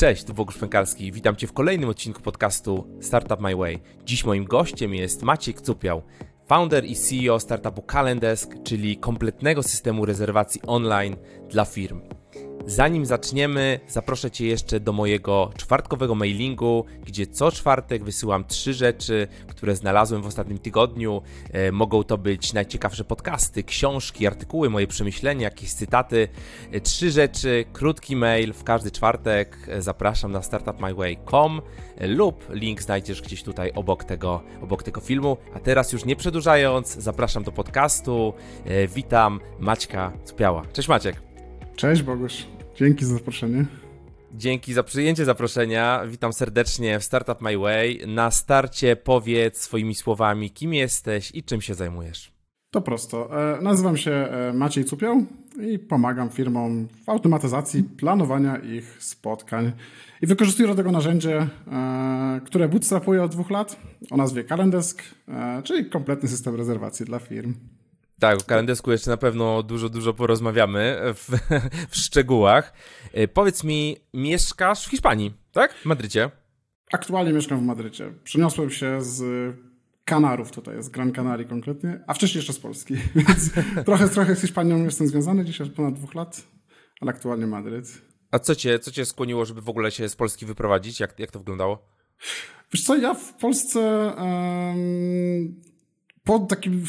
Cześć, tu Bogusz Pękalski. Witam Cię w kolejnym odcinku podcastu Startup My Way. Dziś moim gościem jest Maciek Cupiał, founder i CEO startupu Calendesk, czyli kompletnego systemu rezerwacji online dla firm. Zanim zaczniemy, zaproszę Cię jeszcze do mojego czwartkowego mailingu, gdzie co czwartek wysyłam trzy rzeczy, które znalazłem w ostatnim tygodniu. E, mogą to być najciekawsze podcasty, książki, artykuły, moje przemyślenia, jakieś cytaty. E, trzy rzeczy, krótki mail w każdy czwartek. E, zapraszam na startupmyway.com lub link znajdziesz gdzieś tutaj obok tego, obok tego filmu. A teraz już nie przedłużając, zapraszam do podcastu. Witam Maćka Cupiała. Cześć Maciek. Cześć Bogusz, dzięki za zaproszenie. Dzięki za przyjęcie zaproszenia. Witam serdecznie w Startup My Way. Na starcie powiedz swoimi słowami, kim jesteś i czym się zajmujesz. To prosto. E, nazywam się e, Maciej Cupiał i pomagam firmom w automatyzacji planowania ich spotkań. I wykorzystuję do tego narzędzie, e, które bootstrapuję od dwóch lat o nazwie Calendesk, czyli kompletny system rezerwacji dla firm. Tak, o kalendesku jeszcze na pewno dużo, dużo porozmawiamy w, w szczegółach. E, powiedz mi, mieszkasz w Hiszpanii, tak? W Madrycie? Aktualnie mieszkam w Madrycie. Przeniosłem się z Kanarów tutaj, z Gran Canaria konkretnie, a wcześniej jeszcze z Polski. Więc trochę, trochę z Hiszpanią jestem związany, dzisiaj już ponad dwóch lat, ale aktualnie Madryt. A co cię, co cię skłoniło, żeby w ogóle się z Polski wyprowadzić? Jak, jak to wyglądało? Wiesz co, ja w Polsce um, po takim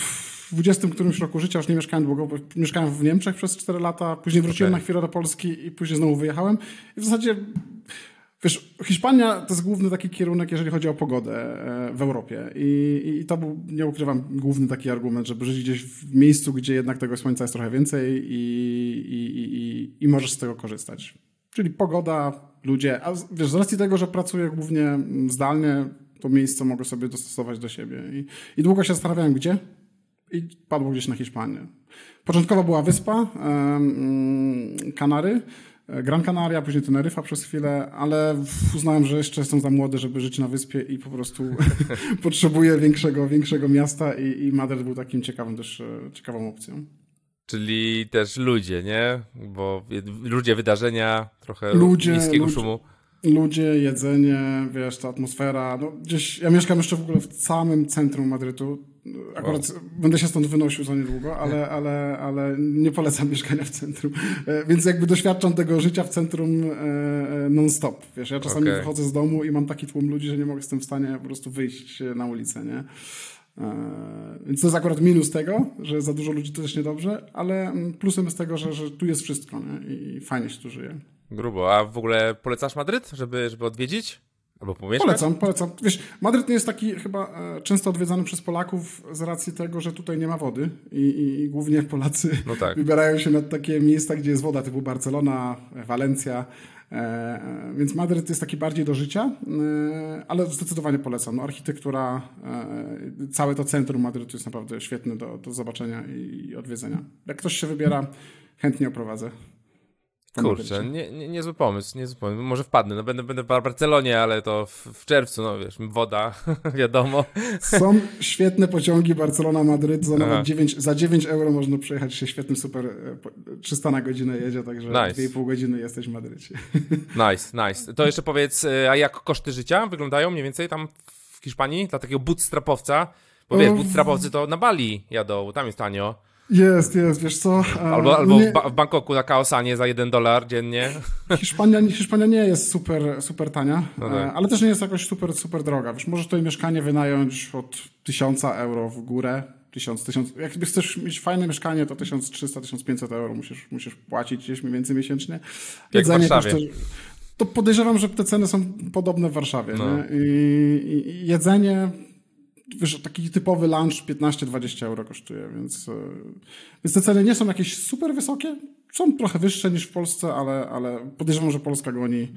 20 którymś roku życia już nie mieszkałem długo, bo mieszkałem w Niemczech przez 4 lata, później wróciłem okay. na chwilę do Polski i później znowu wyjechałem. I w zasadzie, wiesz, Hiszpania to jest główny taki kierunek, jeżeli chodzi o pogodę e, w Europie. I, i to był, nie ukrywam, główny taki argument, żeby żyć gdzieś w miejscu, gdzie jednak tego słońca jest trochę więcej i, i, i, i możesz z tego korzystać. Czyli pogoda, ludzie. A wiesz, z racji tego, że pracuję głównie zdalnie, to miejsce mogę sobie dostosować do siebie. I, i długo się zastanawiałem, gdzie i padło gdzieś na Hiszpanię. Początkowo była wyspa, mm, Kanary, e, Gran Canaria, później Teneryfa przez chwilę, ale uznałem, że jeszcze jestem za młody, żeby żyć na wyspie i po prostu potrzebuję większego, większego miasta i, i Madryt był takim ciekawym też, e, ciekawą opcją. Czyli też ludzie, nie? Bo ludzie, wydarzenia, trochę ludzie, niskiego ludzie, szumu. Ludzie, jedzenie, wiesz, ta atmosfera. No, gdzieś, ja mieszkam jeszcze w ogóle w samym centrum Madrytu. Akurat wow. będę się stąd wynosił za niedługo, ale, ale, ale nie polecam mieszkania w centrum. E, więc jakby doświadczam tego życia w centrum e, e, non-stop. Wiesz, ja czasami okay. wychodzę z domu i mam taki tłum ludzi, że nie mogę z tym w stanie po prostu wyjść na ulicę, nie? Więc to jest akurat minus tego, że za dużo ludzi to też niedobrze, ale mm, plusem jest tego, że, że tu jest wszystko nie? i fajnie się tu żyje. Grubo. A w ogóle polecasz Madryt, żeby, żeby odwiedzić? Albo pomieszkać? Polecam, polecam. Wiesz, Madryt nie jest taki chyba e, często odwiedzany przez Polaków z racji tego, że tutaj nie ma wody i, i, i głównie Polacy no tak. wybierają się na takie miejsca, gdzie jest woda, typu Barcelona, Walencja, e, e, więc Madryt jest taki bardziej do życia, ale zdecydowanie polecam. No, architektura, całe to centrum Madrytu jest naprawdę świetne do, do zobaczenia i odwiedzenia. Jak ktoś się wybiera, chętnie oprowadzę. Kurczę, nie, nie, niezły pomysł, niezły pomysł. Może wpadnę, no będę, będę w Barcelonie, ale to w, w czerwcu, no wiesz, woda, wiadomo. Są świetne pociągi Barcelona-Madryt, za nawet 9, za 9 euro można przejechać się świetnym super, 300 e, na godzinę jedzie, także nice. 2,5 godziny jesteś w Madrycie. Nice, nice. To jeszcze powiedz, e, a jak koszty życia wyglądają mniej więcej tam w Hiszpanii dla takiego bootstrapowca? Bo wiesz, bootstrapowcy to na Bali jadą, tam jest tanio. Jest, jest, wiesz co? Albo, albo nie... w, Bangkoku na Kaosanie za jeden dolar dziennie. Hiszpania, Hiszpania nie jest super, super tania, no tak. E, ale też nie jest jakoś super, super droga. Wiesz, możesz tutaj mieszkanie wynająć od 1000 euro w górę. 1000, 1000, jak chcesz mieć fajne mieszkanie, to 1300-1500 euro musisz, musisz płacić gdzieś mniej więcej miesięcznie. Jedzenie Jak w Warszawie. to podejrzewam, że te ceny są podobne w Warszawie. No. I, I, jedzenie wiesz, taki typowy lunch 15-20 euro kosztuje, więc, e, więc te ceny nie są jakieś super wysokie. Są trochę wyższe niż w Polsce, ale, ale podejrzewam, że Polska goni,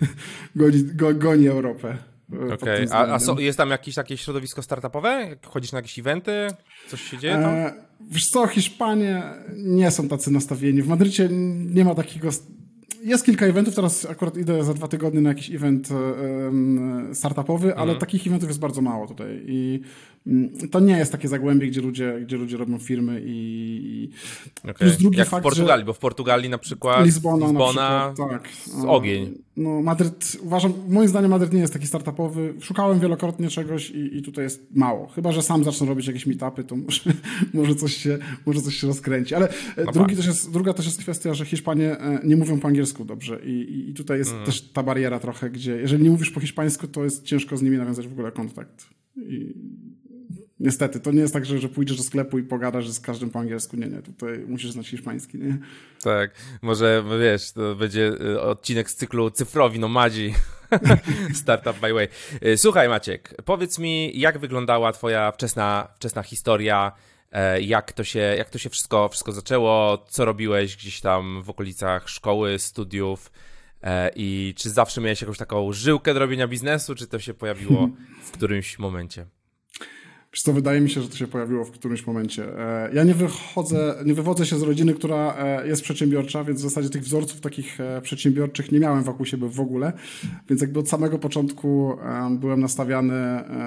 goni, goni Europę. E, okay. a, a so, jest tam jakieś takie środowisko startupowe? Chodzisz na jakieś eventy? Coś się dzieje tam? E, wiesz co, Hiszpanie nie są tacy nastawieni. W Madrycie nie ma takiego jest kilka eventów, teraz akurat idę za dwa tygodnie na jakiś event startupowy, ale mhm. takich eventów jest bardzo mało tutaj i mm, to nie jest takie zagłębie, gdzie ludzie, gdzie ludzie robią firmy i... Okay. Plus drugi Jak fakt, w Portugalii, bo w Portugalii na przykład Lizbona, Lizbona na przykład, tak. ogień. No Madryt, uważam, moim zdaniem Madryt nie jest taki startupowy. Szukałem wielokrotnie czegoś i, i tutaj jest mało. Chyba, że sam zacznę robić jakieś meetupy, to może, może, coś, się, może coś się rozkręci. Ale no drugi tak. też jest, druga też jest kwestia, że Hiszpanie e, nie mówią po angielsku dobrze i, i tutaj jest mm. też ta bariera trochę, gdzie jeżeli nie mówisz po hiszpańsku, to jest ciężko z nimi nawiązać w ogóle kontakt. I niestety, to nie jest tak, że, że pójdziesz do sklepu i pogadasz z każdym po angielsku. Nie, nie, tutaj musisz znać hiszpański, nie? Tak, może wiesz, to będzie e, odcinek z cyklu cyfrowi nomadzi. Startup by way. Słuchaj Maciek, powiedz mi, jak wyglądała twoja wczesna, wczesna historia E, jak to się, jak to się wszystko, wszystko zaczęło, co robiłeś gdzieś tam w okolicach szkoły, studiów e, i czy zawsze miałeś jakąś taką żyłkę do robienia biznesu, czy to się pojawiło w którymś momencie? Wiesz co, wydaje mi się, że to się pojawiło w którymś momencie. E, ja nie wychodzę, nie wywodzę się z rodziny, która e, jest przedsiębiorcza, więc w zasadzie tych wzorców takich e, przedsiębiorczych nie miałem wokół siebie w ogóle. Więc jakby od samego początku byłem nastawiany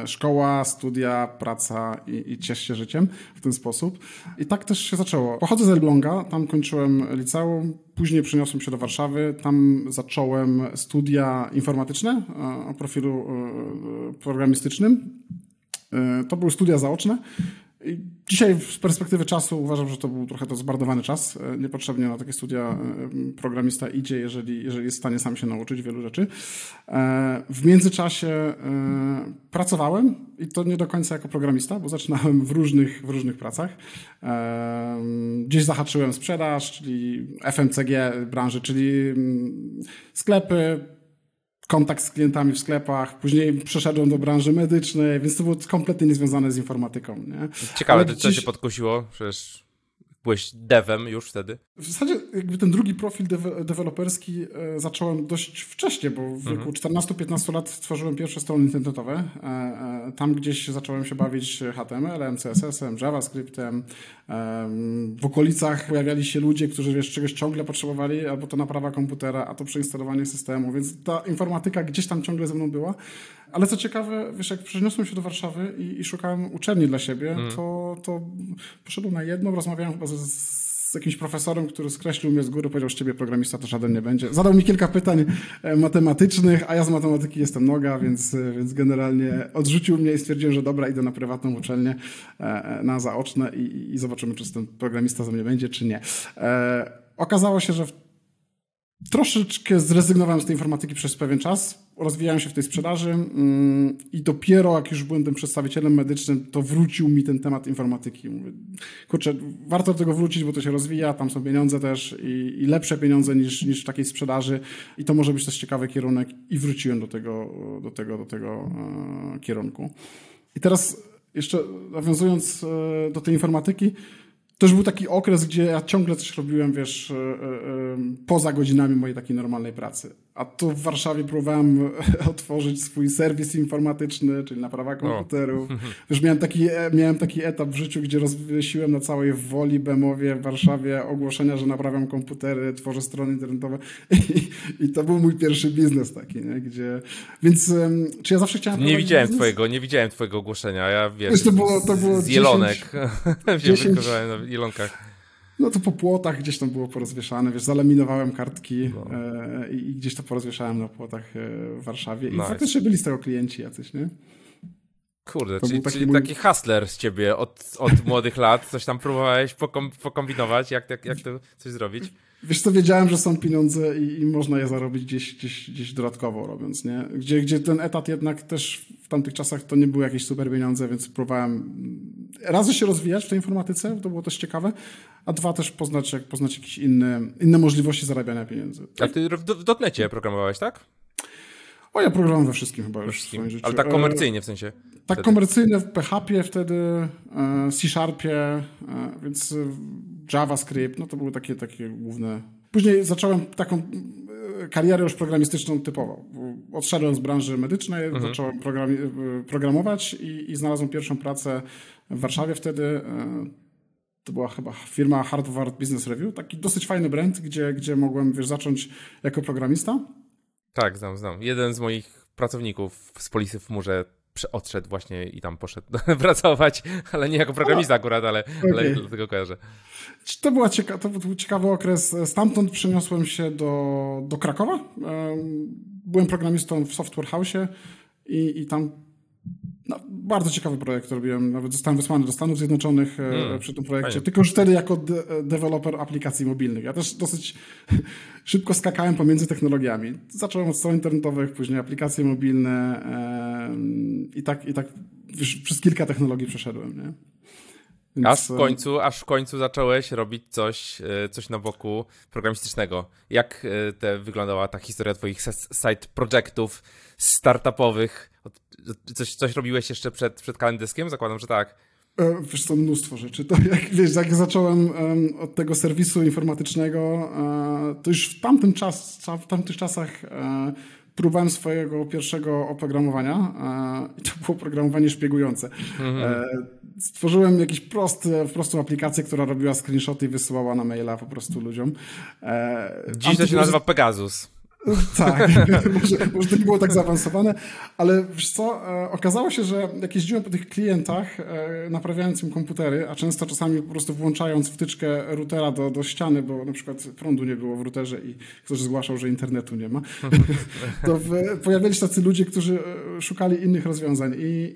szkoła, studia, praca i, i ciesz się życiem w ten sposób. I tak też się zaczęło. Pochodzę z Elbląga, tam kończyłem liceum, Później przeniosłem się do Warszawy. Tam zacząłem studia informatyczne o profilu programistycznym. E, to były studia zaoczne. Dzisiaj z perspektywy czasu uważam, że to był trochę to zbardowany czas. E, niepotrzebnie na takie studia e, programista idzie, jeżeli, jeżeli jest w stanie sam się nauczyć wielu rzeczy. W międzyczasie pracowałem i to nie do końca jako programista, bo zaczynałem w różnych, w różnych pracach. Gdzieś zahaczyłem sprzedaż, czyli FMCG branży, czyli mm, sklepy, kontakt z klientami w sklepach, później przeszedłem do branży medycznej, więc to było kompletnie niezwiązane z informatyką. Nie? Ciekawe, to co cię podkusiło? Przecież Byłeś devem już wtedy? W zasadzie jakby ten drugi profil deweloperski e, zacząłem dość wcześnie, bo w wieku mhm. 14-15 lat stworzyłem pierwsze strony internetowe. E, e, tam gdzieś zacząłem się bawić HTML-em, CSS-em, JavaScriptem. W okolicach pojawiali się ludzie, którzy wiesz, czegoś ciągle potrzebowali, albo to naprawa komputera, a to przeinstalowanie systemu, więc ta informatyka gdzieś tam ciągle ze mną była. Ale co ciekawe, wiesz, jak przeniosłem się do Warszawy i, i szukałem uczelni dla siebie, mm. to, to poszedłem na jedną, rozmawiałem chyba z, z jakimś profesorem, który skreślił mnie z góry, powiedział, że ciebie programista to żaden nie będzie. Zadał mi kilka pytań e, matematycznych, a ja z matematyki jestem noga, więc, e, więc generalnie odrzucił mnie i stwierdziłem, że dobra, idę na prywatną uczelnię, e, na zaoczne i, i zobaczymy, czy ten programista za mnie będzie, czy nie. Okazało się, że troszeczkę zrezygnowałem z tej informatyki przez pewien czas rozwijałem się w tej sprzedaży mm, i dopiero jak już byłem tym przedstawicielem medycznym, to wrócił mi ten temat informatyki. Mówię, kurczę, warto do tego wrócić, bo to się rozwija, tam są pieniądze też i, i lepsze pieniądze niż, niż w takiej sprzedaży i to może być też ciekawy kierunek i wróciłem do tego, do tego, do tego e, kierunku. I teraz jeszcze nawiązując e, do tej informatyki, to już był taki okres, gdzie ja ciągle coś robiłem, wiesz, e, poza godzinami mojej takiej normalnej pracy. A tu w Warszawie próbowałem otworzyć swój serwis informatyczny, czyli naprawa komputerów. Wiesz, miałem taki, e, miałem taki etap w życiu, gdzie rozwiesiłem na całej Woli, Bemowie, w Warszawie ogłoszenia, że naprawiam komputery, tworzę strony internetowe. I, i to był mój pierwszy biznes taki, nie? Gdzie... Więc czy ja zawsze chciałem... Nie widziałem biznes? twojego, nie widziałem twojego ogłoszenia. Ja wiesz, wiesz to było, to było z Jelonek. 10, 10, na Jelonkach. No to po płotach gdzieś tam było porozwieszane, wiesz, zalaminowałem kartki no. e, i gdzieś to porozwieszałem na płotach e, w Warszawie nice. i faktycznie byli z tego klienci jacyś, nie? Kurde, czyli, taki, czyli mój... taki hustler z ciebie od, od młodych lat, coś tam próbowałeś pokom, pokombinować, jak, jak, jak to coś zrobić? Wiesz co, wiedziałem, że są pieniądze i, i, można je zarobić gdzieś, gdzieś, gdzieś dodatkowo robiąc, nie? Gdzie, gdzie ten etat jednak też w tamtych czasach to nie były jakieś super pieniądze, więc próbowałem raz, się rozwijać w tej informatyce, to było też ciekawe, a dwa też poznać, jak poznać jakieś inne, inne możliwości zarabiania pieniędzy. A ty w, w dotnecie programowałeś, tak? O, ja programowałem we wszystkim chyba już w swoim życiu. Ale tak komercyjnie w sensie? Tak wtedy. komercyjnie w PHP wtedy, e, C-Sharpie, e, więc JavaScript, no to były takie, takie główne... Później zacząłem taką e, karierę już programistyczną typową. Odszedłem z branży medycznej, mhm. zacząłem programować i, i znalazłem pierwszą pracę w Warszawie wtedy to była chyba firma Hardware Business Review, taki dosyć fajny brand, gdzie, gdzie mogłem, wiesz, zacząć jako programista. Tak, znam, znam. Jeden z moich pracowników z Polisy w Murze odszedł właśnie i tam poszedł pracować, ale nie jako programista akurat, ale, okay. ale dlatego kojarzę. To, była cieka to był ciekawy okres. Stamtąd przeniosłem się do, do Krakowa. Byłem programistą w Software House i, i tam bardzo ciekawy projekt robiłem. Nawet zostałem wysłany do Stanów Zjednoczonych hmm, przy tym projekcie. Fajnie. Tylko już wtedy jako de deweloper aplikacji mobilnych. Ja też dosyć szybko skakałem pomiędzy technologiami. Zacząłem od stron internetowych, później aplikacje mobilne i tak, i tak przez kilka technologii przeszedłem. Nie? Więc... Aż w końcu, aż w końcu zacząłeś robić coś, e, coś na boku programistycznego. Jak e, te wyglądała ta historia twoich side projectów startupowych? Coś, coś robiłeś jeszcze przed, przed kalendyskiem? Zakładam, że tak. E, wiesz, to mnóstwo rzeczy. To jak, wiesz, jak zacząłem um, od tego serwisu informatycznego, to już w tamtym czas, w tamtych czasach próbowałem swojego pierwszego oprogramowania i to było programowanie szpiegujące. Mhm. Stworzyłem jakiś prosty, prostą aplikację, która robiła screenshoty i wysyłała na maila po prostu ludziom. Dziś to się nazywa Pegasus. Tak, może, może to nie było tak zaawansowane, ale wiesz co, e, okazało się, że jak jeździłem po tych klientach, e, naprawiając im komputery, a często czasami po prostu włączając wtyczkę routera do, do ściany, bo na przykład prądu nie było w routerze i ktoś zgłaszał, że internetu nie ma, to w, pojawiali się tacy ludzie, którzy e, szukali innych rozwiązań i,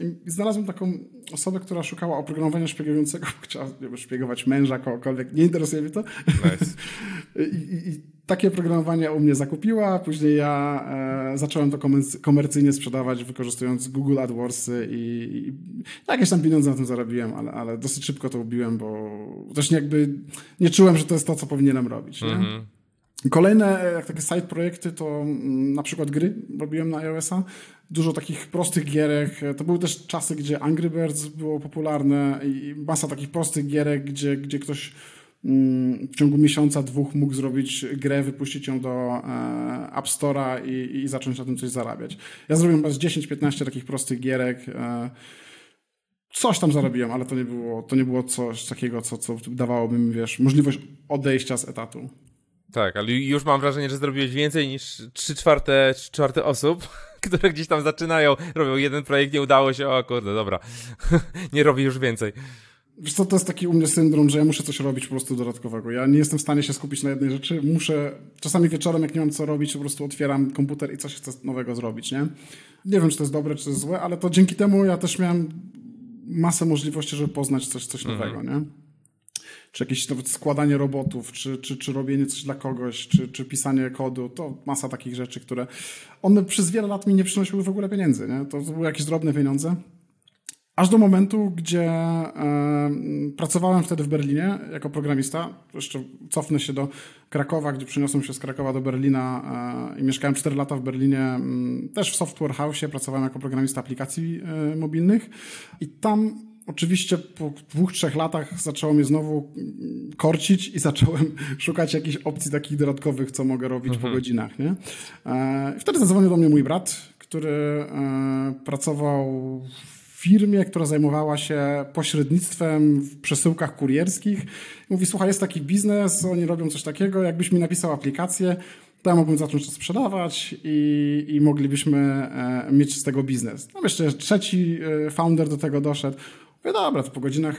i, i znalazłem taką osobę, która szukała oprogramowania szpiegującego, chciała szpiegować męża, kogokolwiek, nie interesuje mnie to. Nice. I, i takie programowanie u mnie zakupiła, później ja e, zacząłem to komercyjnie sprzedawać, wykorzystując Google AdWords i, i, jakieś tam pieniądze na tym zarobiłem, ale, ale dosyć szybko to ubiłem, bo też jakby nie czułem, że to jest to, co powinienem robić. Mm -hmm. Kolejne e, jak takie side projekty to mm, na przykład gry robiłem na iOS-a. Dużo takich prostych gierek. To były też czasy, gdzie Angry Birds było popularne i masa takich prostych gierek, gdzie, gdzie ktoś Mm, w ciągu miesiąca, dwóch mógł zrobić grę, wypuścić ją do e, App Store'a i, i zacząć na tym coś zarabiać. Ja zrobiłem chyba 10-15 takich prostych gierek. E, coś tam zarobiłem, ale to nie było, to nie było coś takiego, co, co dawałoby mi, wiesz, możliwość odejścia z etatu. Tak, ale już mam wrażenie, że zrobiłeś więcej niż 3 czwarte, 3 czwarte osób, które gdzieś tam zaczynają, robią jeden projekt, nie udało się, o kurde, dobra, nie robi już więcej. Wiesz co, to jest taki u mnie syndrom, że ja muszę coś robić po prostu dodatkowego. Ja nie jestem w stanie się skupić na jednej rzeczy. Muszę, czasami wieczorem, jak nie mam co robić, po prostu otwieram komputer i coś chcę nowego zrobić, nie? Nie wiem, czy to jest dobre, czy to jest złe, ale to dzięki temu ja też miałem masę możliwości, żeby poznać coś, coś mhm. nowego, nie? Czy jakieś nawet składanie robotów, czy, czy, czy robienie coś dla kogoś, czy, czy pisanie kodu, to masa takich rzeczy, które one przez wiele lat mi nie przynosiły w ogóle pieniędzy, nie? To były jakieś drobne pieniądze, Aż do momentu, gdzie e, pracowałem wtedy w Berlinie jako programista. Jeszcze cofnę się do Krakowa, gdzie przeniosłem się z Krakowa do Berlina e, i mieszkałem 4 lata w Berlinie, m, też w Software House. Pracowałem jako programista aplikacji e, mobilnych i tam oczywiście po dwóch, trzech latach zaczęło mnie znowu korcić i zacząłem szukać jakichś opcji takich dodatkowych, co mogę robić mhm. po godzinach. Nie? E, wtedy zadzwonił do mnie mój brat, który e, pracował firmie, która zajmowała się pośrednictwem w przesyłkach kurierskich. Mówi, słuchaj, jest taki biznes, oni robią coś takiego, jakbyś mi napisał aplikację, to ja mógłbym zacząć to sprzedawać i, i moglibyśmy e, mieć z tego biznes. Tam jeszcze trzeci e, founder do tego doszedł. Mówię, dobra, to po godzinach,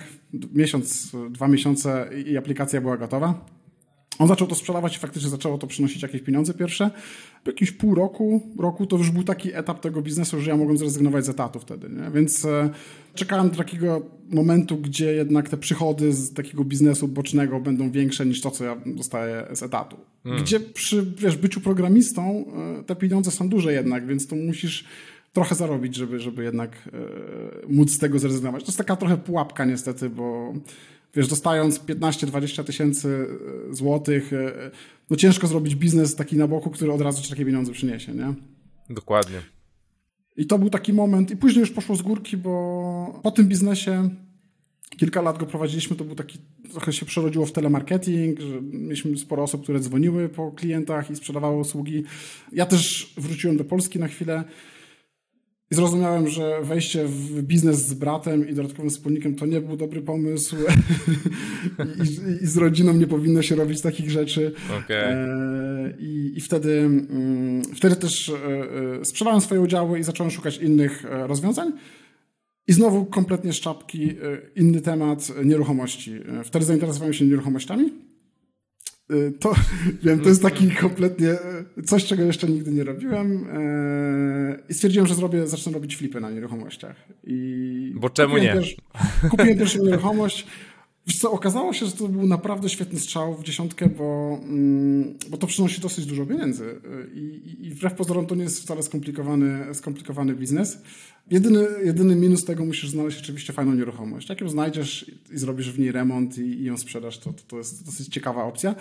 miesiąc, dwa miesiące i aplikacja była gotowa. On zaczął to sprzedawać i faktycznie zaczęło to przynosić jakieś pieniądze pierwsze. Po jakimś pół roku, roku to już był taki etap tego biznesu, że ja mogłem zrezygnować z etatu wtedy. Nie? Więc e, czekałem do takiego momentu, gdzie jednak te przychody z takiego biznesu bocznego będą większe niż to, co ja dostaję z etatu. Hmm. Gdzie przy wiesz, byciu programistą e, te pieniądze są duże jednak, więc to musisz trochę zarobić, żeby, żeby jednak e, móc z tego zrezygnować. To jest taka trochę pułapka niestety, bo wiesz, dostając 15-20 tysięcy e, złotych, e, no ciężko zrobić biznes taki na boku, który od razu ci takie pieniądze przyniesie, nie? Dokładnie. I to był taki moment, i później już poszło z górki, bo po tym biznesie kilka lat go prowadziliśmy, to był taki, trochę się przerodziło w telemarketing, że mieliśmy sporo osób, które dzwoniły po klientach i sprzedawały usługi. Ja też wróciłem do Polski na chwilę I zrozumiałem, że wejście w biznes z bratem i dodatkowym wspólnikiem to nie był dobry pomysł. I, I, z rodziną nie powinno się robić takich rzeczy. Okay. E, I, I, wtedy, mm, wtedy też e, e, sprzedałem swoje udziały i zacząłem szukać innych rozwiązań. I znowu kompletnie z czapki inny temat nieruchomości. Wtedy zainteresowałem się nieruchomościami. Y, to wiem, to jest taki kompletnie y, coś, czego jeszcze nigdy nie robiłem. Y, I stwierdziłem, że zrobię, zacznę robić flipy na nieruchomościach. I Bo czemu nie? Pierwszy, kupiłem pierwszą nieruchomość. Wiesz co, okazało się, że to był naprawdę świetny strzał w dziesiątkę, bo, mm, bo to przynosi dosyć dużo pieniędzy. I, I wbrew pozorom to nie jest wcale skomplikowany, skomplikowany biznes. Jedyny, jedyny minus tego musisz znaleźć oczywiście fajną nieruchomość. Jak ją znajdziesz i zrobisz w niej remont i, i ją sprzedasz, to, to, to jest dosyć ciekawa opcja.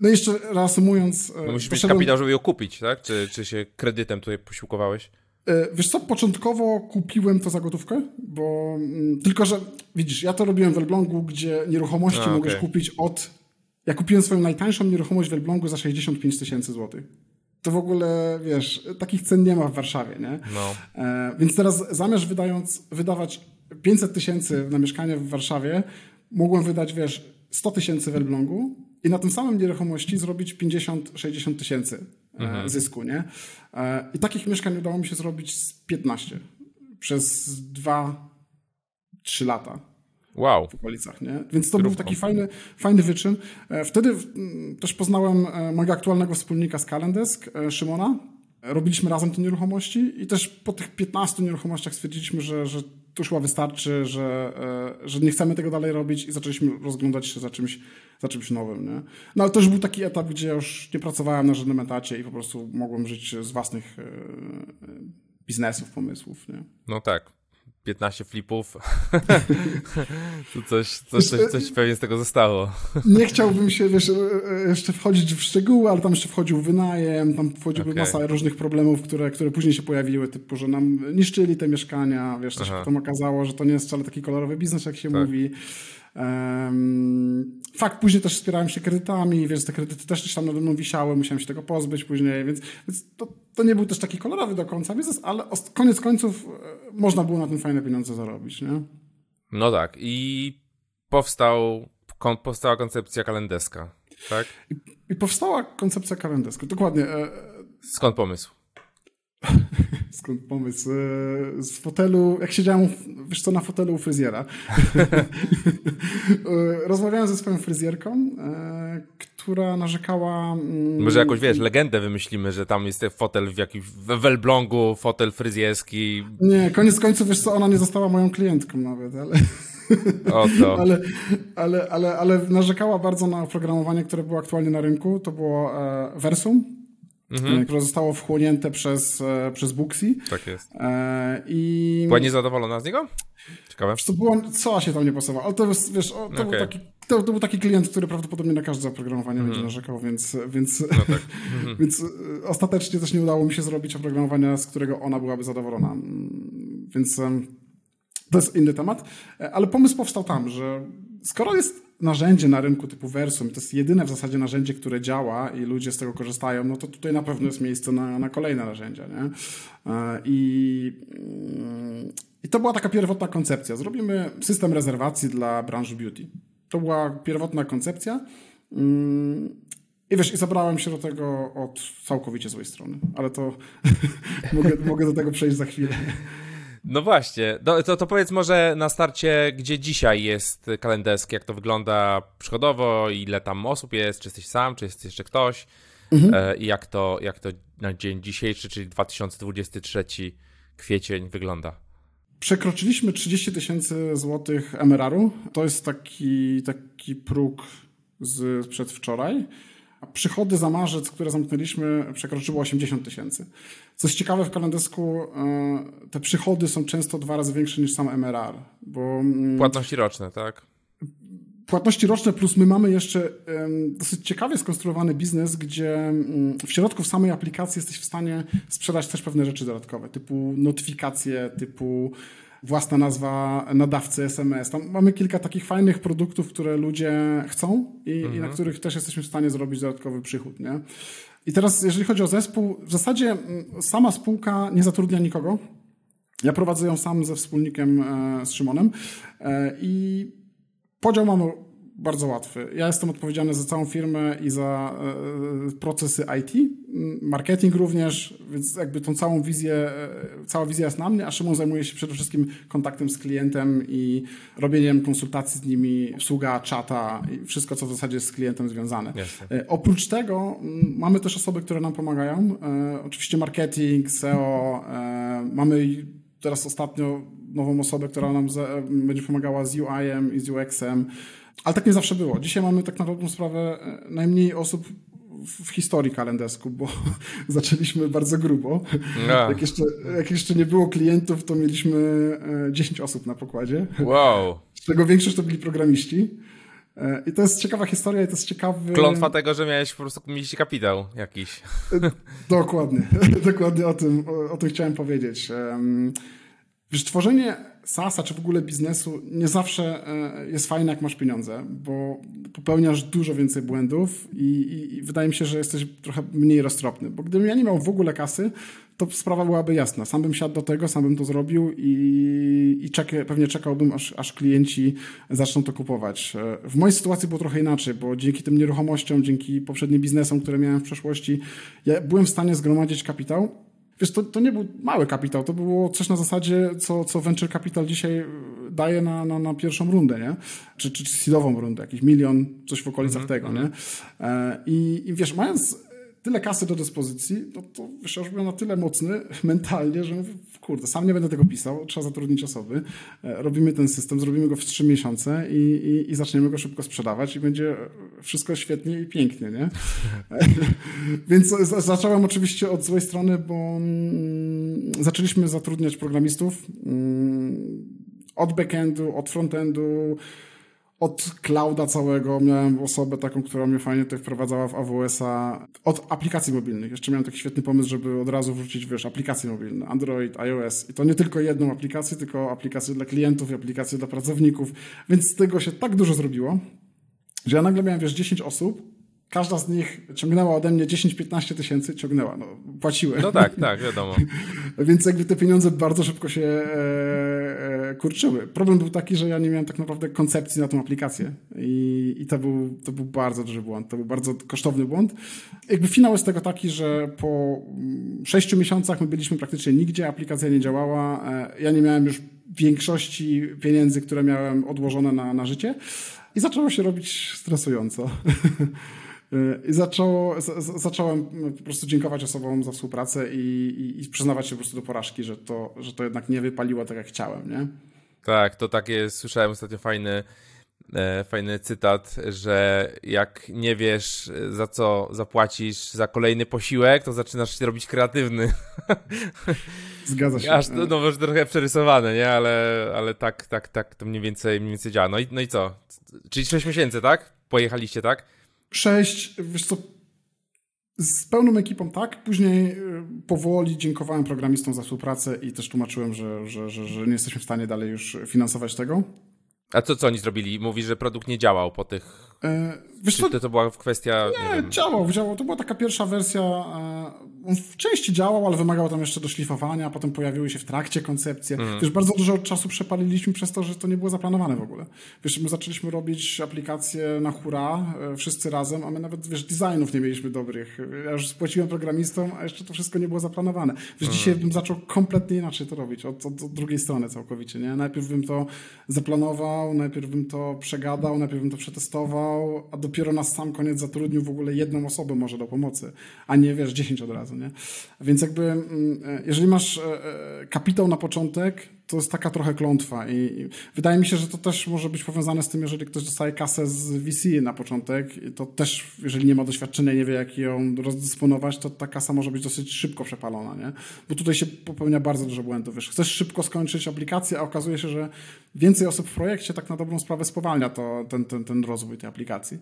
No i jeszcze reasumując... No musisz mieć kapitał, żeby ją kupić, tak? Czy, czy się kredytem tutaj posiłkowałeś? E, wiesz co, początkowo kupiłem to za gotówkę, bo mm, tylko, że widzisz, ja to robiłem w Elblągu, gdzie nieruchomości A, mogłeś okay. kupić od... Ja kupiłem swoją najtańszą nieruchomość w Elblągu za 65 tysięcy złotych. To w ogóle, wiesz, takich cen nie ma w Warszawie, nie? No. E, więc teraz zamiast wydając, wydawać 500 tysięcy na mieszkanie w Warszawie, mogłem wydać, wiesz, 100 tysięcy w Elblągu i na tym samym nieruchomości zrobić 50-60 tysięcy mhm. zysku, nie? E, I takich mieszkań udało mi się zrobić z 15 przez 2-3 lata. Wow. W okolicach, nie? Więc to był taki fajny, fajny wyczyn. E, wtedy też poznałem mojego aktualnego wspólnika z Calendesk, Szymona. Robiliśmy razem te nieruchomości i też po tych 15 nieruchomościach stwierdziliśmy, że, że już chyba wystarczy, że, że nie chcemy tego dalej robić i zaczęliśmy rozglądać się za czymś za czymś nowym, nie? No ale już był taki etap, gdzie już nie pracowałem na żadnym etacie i po prostu mogłem żyć z własnych e, biznesów, pomysłów, nie? No tak. 15 flipów. coś, coś, coś, coś pewnie z tego zostało. Nie chciałbym się wiesz, e, e, jeszcze wchodzić w szczegóły, ale tam jeszcze wchodził wynajem, tam wchodziły okay. masa różnych problemów, które, które później się pojawiły, typu, że nam niszczyli te mieszkania, wiesz, to się potem okazało, że to nie jest wcale taki kolorowy biznes, jak się tak. mówi. Fakt, później też wspierałem się kredytami, więc te kredyty też gdzieś tam nade mną wisiały, musiałem się tego pozbyć później, więc, więc to, to, nie był też taki kolorowy do końca biznes, ale koniec końców e, można było na tym fajne pieniądze zarobić, nie? No tak i powstał, powstała koncepcja kalendeska, tak? I, i powstała koncepcja kalendeska, dokładnie. E, Skąd pomysł? Skąd pomysł? E, z fotelu, jak siedziałem, wiesz co, na fotelu u fryzjera. E, rozmawiałem ze swoją fryzjerką, e, która narzekała... Mm, Może jakoś, wiesz, legendę wymyślimy, że tam jest ten fotel w jakimś, w Elblągu, fotel fryzjerski. Nie, koniec końców, wiesz co, ona nie została moją klientką nawet, ale... Ale, ale, ale, ale narzekała bardzo na oprogramowanie, które było aktualnie na rynku. To było Versum mhm. E, które zostało wchłonięte przez, e, przez Booksy. Tak jest. E, I... Była niezadowolona z niego? Ciekawe. To było, co się tam nie pasowało? Ale to, wiesz, to, okay. był taki, to, to, był taki klient, który prawdopodobnie na każde oprogramowanie mhm. będzie narzekał, więc, więc, no tak. mhm. więc ostatecznie też nie udało mi się zrobić oprogramowania, z którego ona byłaby zadowolona. Mm, więc to jest inny temat. Ale pomysł powstał tam, że skoro jest narzędzie na rynku typu Versum, to jest jedyne w zasadzie narzędzie, które działa i ludzie z tego korzystają, no to tutaj na pewno jest miejsce na, na kolejne narzędzia. Nie? E, I, mm, I to była taka pierwotna koncepcja. Zrobimy system rezerwacji dla branży beauty. To była pierwotna koncepcja. Mm, I wiesz, i zabrałem się do tego od całkowicie złej strony, ale to mogę, mogę do tego przejść za chwilę. No właśnie, no, to, to powiedz może na starcie, gdzie dzisiaj jest kalenderski, jak to wygląda przychodowo, ile tam osób jest, czy jesteś sam, czy jest jeszcze ktoś mhm. e, i jak to, jak to na dzień dzisiejszy, czyli 2023 kwiecień wygląda. Przekroczyliśmy 30 tysięcy złotych MRR-u. To jest taki, taki próg z przedwczoraj a przychody za marzec, które zamknęliśmy, przekroczyły 80 tysięcy. Co jest ciekawe w kalendysku, e, te przychody są często dwa razy większe niż sam MRR. Bo, mm, Płatności roczne, tak? Płatności roczne, plus my mamy jeszcze dosyć ciekawie skonstruowany biznes, gdzie mm, w środku w samej aplikacji jesteś w stanie sprzedać też pewne rzeczy dodatkowe, typu notyfikacje, typu własna nazwa nadawcy SMS. Tam mamy kilka takich fajnych produktów, które ludzie chcą i, mhm. i na mhm. których też jesteśmy w stanie zrobić dodatkowy przychód. Nie? I teraz, jeżeli chodzi o zespół, w zasadzie mm, sama spółka nie zatrudnia nikogo. Ja prowadzę ją sam ze wspólnikiem, z Szymonem i podział mamy bardzo łatwy. Ja jestem odpowiedzialny za całą firmę i za e, procesy IT, marketing również, więc jakby tą całą wizję, e, cała wizja jest na mnie, a Szymon zajmuje się przede wszystkim kontaktem z klientem i robieniem konsultacji z nimi, obsługa czata i wszystko, co w zasadzie jest z klientem związane. Jasne. Oprócz tego mamy też osoby, które nam pomagają. E, oczywiście marketing, SEO, mamy teraz ostatnio nową osobę, która nam będzie pomagała z UI-em i z UX-em. Ale tak nie zawsze było. Dzisiaj mamy tak naprawdę sprawę e, najmniej osób w historii kalendesku, bo zaczęliśmy bardzo grubo. No. Jak, jeszcze, jak jeszcze nie było klientów, to mieliśmy 10 e, osób na pokładzie. Wow. Z czego większość to byli programiści. E, I to jest ciekawa historia i to jest ciekawy... Klątwa tego, że miałeś po prostu mieć kapitał jakiś. Dokładnie. Dokładnie o tym, o, o tym chciałem powiedzieć. Wiesz, tworzenie SaaS-a czy w ogóle biznesu nie zawsze e, jest fajne, jak masz pieniądze, bo popełniasz dużo więcej błędów i, i, i, wydaje mi się, że jesteś trochę mniej roztropny. Bo gdybym ja nie miał w ogóle kasy, to sprawa byłaby jasna. Sam bym siadł do tego, sam bym to zrobił i, i pewnie czekałbym, aż, aż klienci zaczną to kupować. E, w mojej sytuacji było trochę inaczej, bo dzięki tym nieruchomościom, dzięki poprzednim biznesom, które miałem w przeszłości, ja byłem w stanie zgromadzić kapitał Wiesz, to, to nie był mały kapitał, to było coś na zasadzie, co, co Venture Capital dzisiaj daje na, na, na pierwszą rundę, nie? Czy, czy, czy seedową rundę, jakiś milion, coś w okolicach mm -hmm. tego, nie? Mhm. E, I, I wiesz, mając tyle kasy do dyspozycji, no to wiesz, ja już byłem na tyle mocny mentalnie, że mówię, kurde, sam nie będę tego pisał, trzeba zatrudnić osoby, e, robimy ten system, zrobimy go w trzy miesiące i, i, i zaczniemy go szybko sprzedawać i będzie wszystko świetnie i pięknie, nie? Więc zacząłem oczywiście od złej strony, bo mm, zaczęliśmy zatrudniać programistów mm, od backendu, od frontendu, od clouda całego miałem osobę taką, która mnie fajnie tutaj wprowadzała w AWS-a. Od aplikacji mobilnych. Jeszcze miałem taki świetny pomysł, żeby od razu wrzucić, wiesz, aplikacje mobilne. Android, iOS. I to nie tylko jedną aplikację, tylko aplikację dla klientów i aplikację dla pracowników. Więc z tego się tak dużo zrobiło, że ja nagle miałem, wiesz, 10 osób, każda z nich ciągnęła ode mnie 10-15 tysięcy, ciągnęła, no, płaciły. No tak, tak, wiadomo. Więc jakby te pieniądze bardzo szybko się e, kurczyły. Problem był taki, że ja nie miałem tak naprawdę koncepcji na tą aplikację i, i to, był, to był bardzo duży błąd, to był bardzo kosztowny błąd. Jakby finał jest tego taki, że po 6 miesiącach my byliśmy praktycznie nigdzie, aplikacja nie działała, e, ja nie miałem już większości pieniędzy, które miałem odłożone na, na życie i zaczęło się robić stresująco. I zaczęło, z, zacząłem po prostu dziękować osobom za współpracę i, i, i, przyznawać się po prostu do porażki, że to, że to jednak nie wypaliło tak, jak chciałem, nie? Tak, to takie słyszałem ostatnio fajny, e, fajny cytat, że jak nie wiesz za co zapłacisz za kolejny posiłek, to zaczynasz się robić kreatywny. Zgadza się. Aż, no może trochę przerysowane, nie? Ale, ale tak, tak, tak to mniej więcej, mniej więcej działa. No i, no i co? Czyli 6 miesięcy, tak? Pojechaliście, tak? Sześć, wiesz co, z pełną ekipą tak, później y, powoli dziękowałem programistom za współpracę i też tłumaczyłem, że, że, że, że nie jesteśmy w stanie dalej już finansować tego. A co, co oni zrobili? Mówi, że produkt nie działał po tych... E, wiesz Czy to, to była kwestia... Nie, nie działał, działał. To była taka pierwsza wersja. E, on w części działał, ale wymagał tam jeszcze doszlifowania, potem pojawiły się w trakcie koncepcje. Mm. Wiesz, bardzo dużo czasu przepaliliśmy przez to, że to nie było zaplanowane w ogóle. Wiesz, my zaczęliśmy robić aplikacje na hura, e, wszyscy razem, a my nawet, wiesz, designów nie mieliśmy dobrych. Ja już spłaciłem programistom, a jeszcze to wszystko nie było zaplanowane. Wiesz, mm. dzisiaj bym zaczął kompletnie inaczej to robić, od, od, od drugiej strony całkowicie, nie? Najpierw bym to zaplanował, najpierw bym to przegadał, najpierw bym to przetestował, a dopiero na sam koniec zatrudnił w ogóle jedną osobę może do pomocy, a nie, wiesz, dziesięć od razu, nie? Więc jakby, mm, e, jeżeli masz e, e, kapitał na początek, to jest taka trochę klątwa i wydaje mi się, że to też może być powiązane z tym, jeżeli ktoś dostaje kasę z VC na początek, to też, jeżeli nie ma doświadczenia nie wie, jak ją rozdysponować, to ta kasa może być dosyć szybko przepalona, nie? Bo tutaj się popełnia bardzo dużo błędów, wiesz, chcesz szybko skończyć aplikację, a okazuje się, że więcej osób w projekcie tak na dobrą sprawę spowalnia to, ten, ten, ten rozwój tej aplikacji,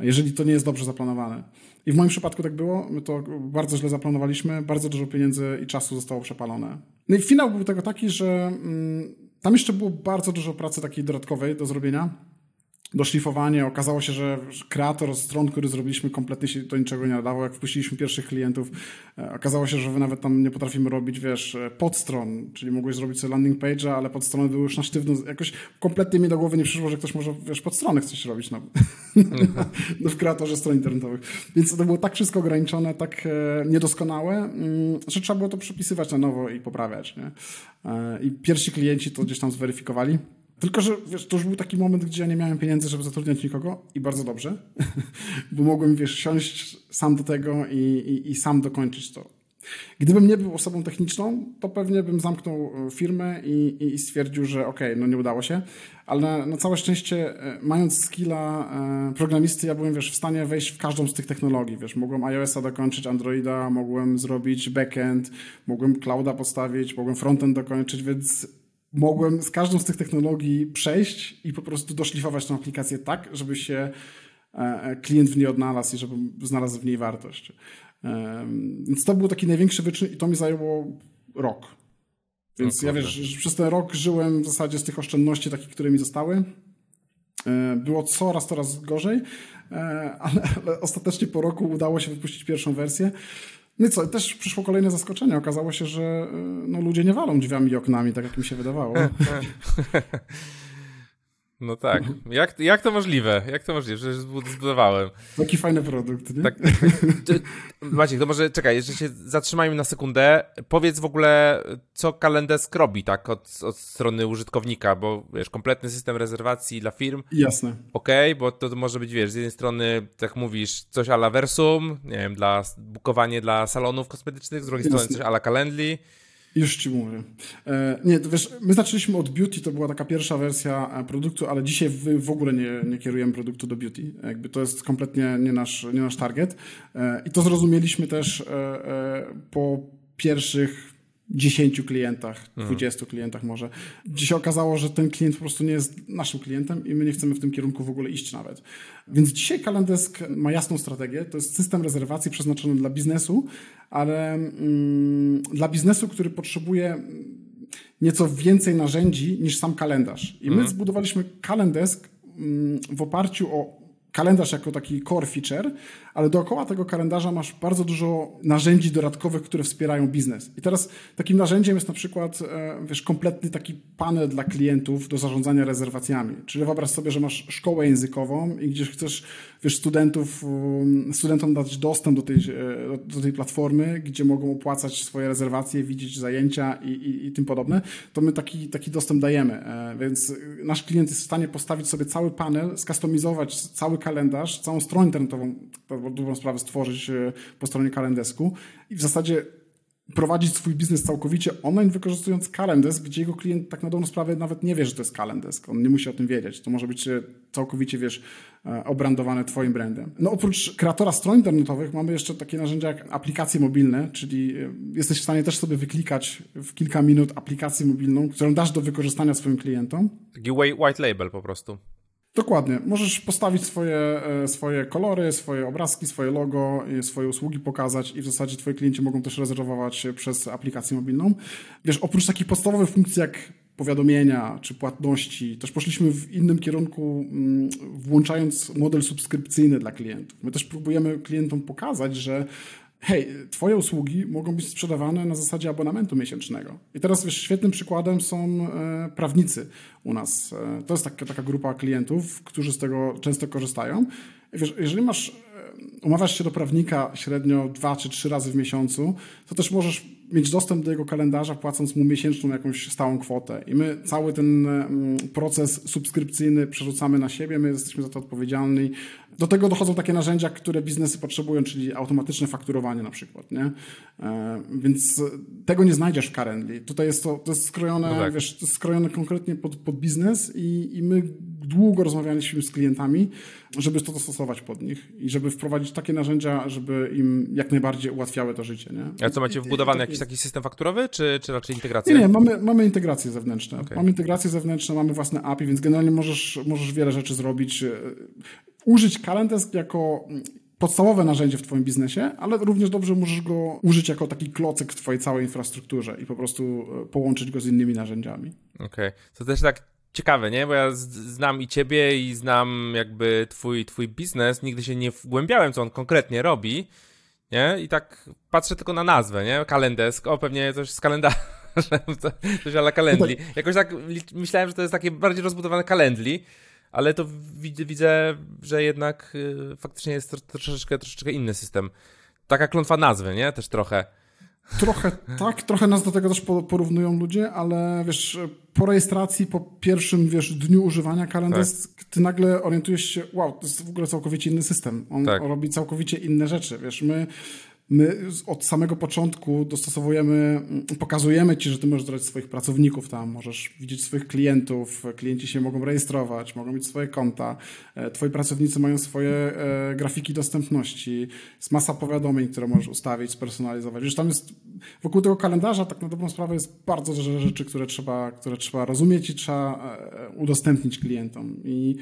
jeżeli to nie jest dobrze zaplanowane. I w moim przypadku tak było, my to bardzo źle zaplanowaliśmy, bardzo dużo pieniędzy i czasu zostało przepalone. No i finał był tego taki, że mm, tam jeszcze było bardzo dużo pracy takiej dodatkowej do zrobienia. Doszlifowanie. Okazało się, że kreator stron, który zrobiliśmy, kompletnie się do niczego nie nadawał. Jak wpuściliśmy pierwszych klientów, e, okazało się, że wy nawet tam nie potrafimy robić, wiesz, e, podstron, czyli mogłeś zrobić sobie landing page'a, ale podstrony były już na sztywno. Jakoś kompletnie mi do głowy nie przyszło, że ktoś może, wiesz, podstrony chcesz robić no, no, w kreatorze stron internetowych. Więc to było tak wszystko ograniczone, tak e, niedoskonałe, mm, że trzeba było to przepisywać na nowo i poprawiać. Nie? I pierwsi klienci to gdzieś tam zweryfikowali. Tylko, że wiesz, to już był taki moment, gdzie ja nie miałem pieniędzy, żeby zatrudniać nikogo i bardzo dobrze, bo mogłem, wiesz, siąść sam do tego i, i, i sam dokończyć to. Gdybym nie był osobą techniczną, to pewnie bym zamknął e, firmę i, i stwierdził, że okej, okay, no nie udało się, ale na, na, całe szczęście, e, mając skilla e, programisty, ja byłem, wiesz, w stanie wejść w każdą z tych technologii, wiesz, mogłem iOS-a dokończyć, Androida, mogłem zrobić backend, mogłem clouda postawić, mogłem frontend dokończyć, więc mogłem z każdą z tych technologii przejść i po prostu doszlifować tę aplikację tak, żeby się e, e, klient w niej odnalazł i żeby znalazł w niej wartość. Więc to był taki największy wyczyn i to mi zajęło rok. Więc ja wiesz, przez ten rok żyłem w zasadzie z tych oszczędności takich, które mi zostały. E, było coraz, coraz gorzej, ale, ale ostatecznie po roku udało się wypuścić pierwszą wersję. No i co, też przyszło kolejne zaskoczenie. Okazało się, że y, no, ludzie nie walą drzwiami i oknami, tak jak mi się wydawało. No tak. Jak, jak to możliwe? Jak to możliwe? Przecież zbudowałem. Taki fajny produkt, nie? Tak. Maciek, to może czekaj, jeszcze się zatrzymajmy na sekundę. Powiedz w ogóle, co Kalendesk robi tak od, od strony użytkownika, bo wiesz, kompletny system rezerwacji dla firm. Jasne. Okej, okay, bo to, to może być, wiesz, z jednej strony, tak mówisz, coś ala Versum, nie wiem, dla bukowanie dla salonów kosmetycznych, z drugiej Jasne. strony coś ala Calendly. Już ci mówię. E, nie, to wiesz, my zaczęliśmy od beauty, to była taka pierwsza wersja e, produktu, ale dzisiaj w ogóle nie, nie kierujemy produktu do beauty. Jakby to jest kompletnie nie nasz, nie nasz target. E, I to zrozumieliśmy też po pierwszych 10 klientach, 20 mhm. klientach może. Gdzie się okazało, że ten klient po prostu nie jest naszym klientem i my nie chcemy w tym kierunku w ogóle iść nawet. Więc dzisiaj Kalendesk ma jasną strategię. To jest system rezerwacji przeznaczony dla biznesu, ale mm, dla biznesu, który potrzebuje nieco więcej narzędzi niż sam kalendarz. I my mhm. zbudowaliśmy Kalendesk mm, w oparciu o kalendarz jako taki core feature, ale dookoła tego kalendarza masz bardzo dużo narzędzi dodatkowych, które wspierają biznes. I teraz takim narzędziem jest na przykład, e, wiesz, kompletny taki panel dla klientów do zarządzania rezerwacjami. Czyli wyobraź sobie, że masz szkołę językową i gdzieś chcesz, wiesz, studentów, um, studentom dać dostęp do tej, e, do tej platformy, gdzie mogą opłacać swoje rezerwacje, widzieć zajęcia i, i, i tym podobne, to my taki, taki dostęp dajemy. E, więc nasz klient jest w stanie postawić sobie cały panel, skustomizować cały kalendarz, całą stronę internetową, dobrą sprawę stworzyć e, po stronie Kalendesku i w zasadzie prowadzić swój biznes całkowicie online, wykorzystując Kalendesk, gdzie jego klient tak na dobrą sprawę nawet nie wie, że to jest Kalendesk. On nie musi o tym wiedzieć. To może być e, całkowicie, wiesz, e, obrandowane twoim brandem. No oprócz kreatora stron internetowych mamy jeszcze takie narzędzia jak aplikacje mobilne, czyli jesteś w stanie też sobie wyklikać w kilka minut aplikację mobilną, którą dasz do wykorzystania swoim klientom. Taki white label po prostu. Dokładnie. Możesz postawić swoje, e, swoje kolory, swoje obrazki, swoje logo, swoje usługi pokazać i w zasadzie twoi klienci mogą też rezerwować przez aplikację mobilną. Wiesz, oprócz takich podstawowych funkcji jak powiadomienia czy płatności, też poszliśmy w innym kierunku, mm, włączając model subskrypcyjny dla klientów. My też próbujemy klientom pokazać, że hej, twoje usługi mogą być sprzedawane na zasadzie abonamentu miesięcznego. I teraz wiesz, świetnym przykładem są e, prawnicy u nas. E, to jest taka, taka grupa klientów, którzy z tego często korzystają. Wiesz, jeżeli masz, e, umawiasz się do prawnika średnio dwa czy trzy razy w miesiącu, to też możesz mieć dostęp do jego kalendarza, płacąc mu miesięczną jakąś stałą kwotę. I my cały ten mm, proces subskrypcyjny przerzucamy na siebie, my jesteśmy za to odpowiedzialni. Do tego dochodzą takie narzędzia, które biznesy potrzebują, czyli automatyczne fakturowanie na przykład, nie? E, więc tego nie znajdziesz w Calendly. Tutaj jest to, to jest skrojone, no tak. wiesz, to jest skrojone konkretnie pod, pod biznes i, i my długo rozmawialiśmy z klientami, żeby to dostosować pod nich i żeby wprowadzić takie narzędzia, żeby im jak najbardziej ułatwiały to życie, nie? A co, macie wbudowany jakiś taki system fakturowy, czy, czy raczej integrację? Nie, nie, mamy, mamy integracje zewnętrzne. Okay. Mamy integracje zewnętrzne, mamy własne API, więc generalnie możesz, możesz wiele rzeczy zrobić użyć Kalendesk jako podstawowe narzędzie w Twoim biznesie, ale również dobrze możesz go użyć jako taki klocek w Twojej całej infrastrukturze i po prostu e, połączyć go z innymi narzędziami. Okej. Okay. To też tak ciekawe, nie? Bo ja znam i ciebie i znam jakby twój, twój biznes, nigdy się nie wgłębiałem, co on konkretnie robi, nie? I tak patrzę tylko na nazwę, nie? Kalendesk, o pewnie coś z kalendarzem, coś ala kalendli. No. Jakoś tak myślałem, że to jest takie bardziej rozbudowane kalendli, ale to widzę, że jednak y, faktycznie jest troszeczkę, troszeczkę inny system. Taka klątwa nazwy, nie? Też trochę. Trochę tak, trochę nas do tego też porównują ludzie, ale wiesz, po rejestracji, po pierwszym, wiesz, dniu używania Kalendesk, tak. ty nagle orientujesz się, wow, to jest w ogóle całkowicie inny system. On tak. robi całkowicie inne rzeczy, wiesz, my My od samego początku dostosowujemy, mm, pokazujemy ci, że ty możesz dodać swoich pracowników tam, możesz widzieć swoich klientów, klienci się mogą rejestrować, mogą mieć swoje konta, e, twoi pracownicy mają swoje e, grafiki dostępności, jest masa powiadomień, które możesz ustawić, spersonalizować. Już tam jest, wokół tego kalendarza tak na dobrą sprawę jest bardzo dużo rzeczy, które trzeba, które trzeba rozumieć i trzeba e, udostępnić klientom. I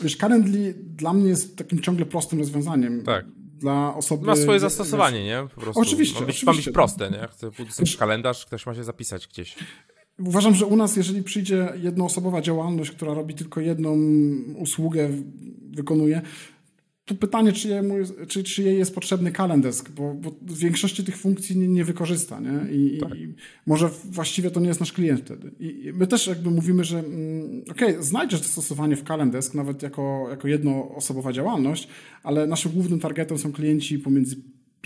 wiesz, Calendly dla mnie jest takim ciągle prostym rozwiązaniem. Tak dla osoby... Ma swoje zastosowanie, nie? Po prostu. Oczywiście. Ma być, oczywiście. Ma być proste, nie? Chcę udostępnić kalendarz, ktoś ma się zapisać gdzieś. Uważam, że u nas, jeżeli przyjdzie jednoosobowa działalność, która robi tylko jedną usługę, wykonuje, tu pytanie, czy, jemu, czy, czy jej jest potrzebny kalendesk, bo, bo w większości tych funkcji nie, nie wykorzysta, nie? I, tak. I, może właściwie to nie jest nasz klient wtedy. I my też jakby mówimy, że mm, okej, okay, znajdziesz zastosowanie w kalendesk, nawet jako, jako jednoosobowa działalność, ale naszym głównym targetem są klienci pomiędzy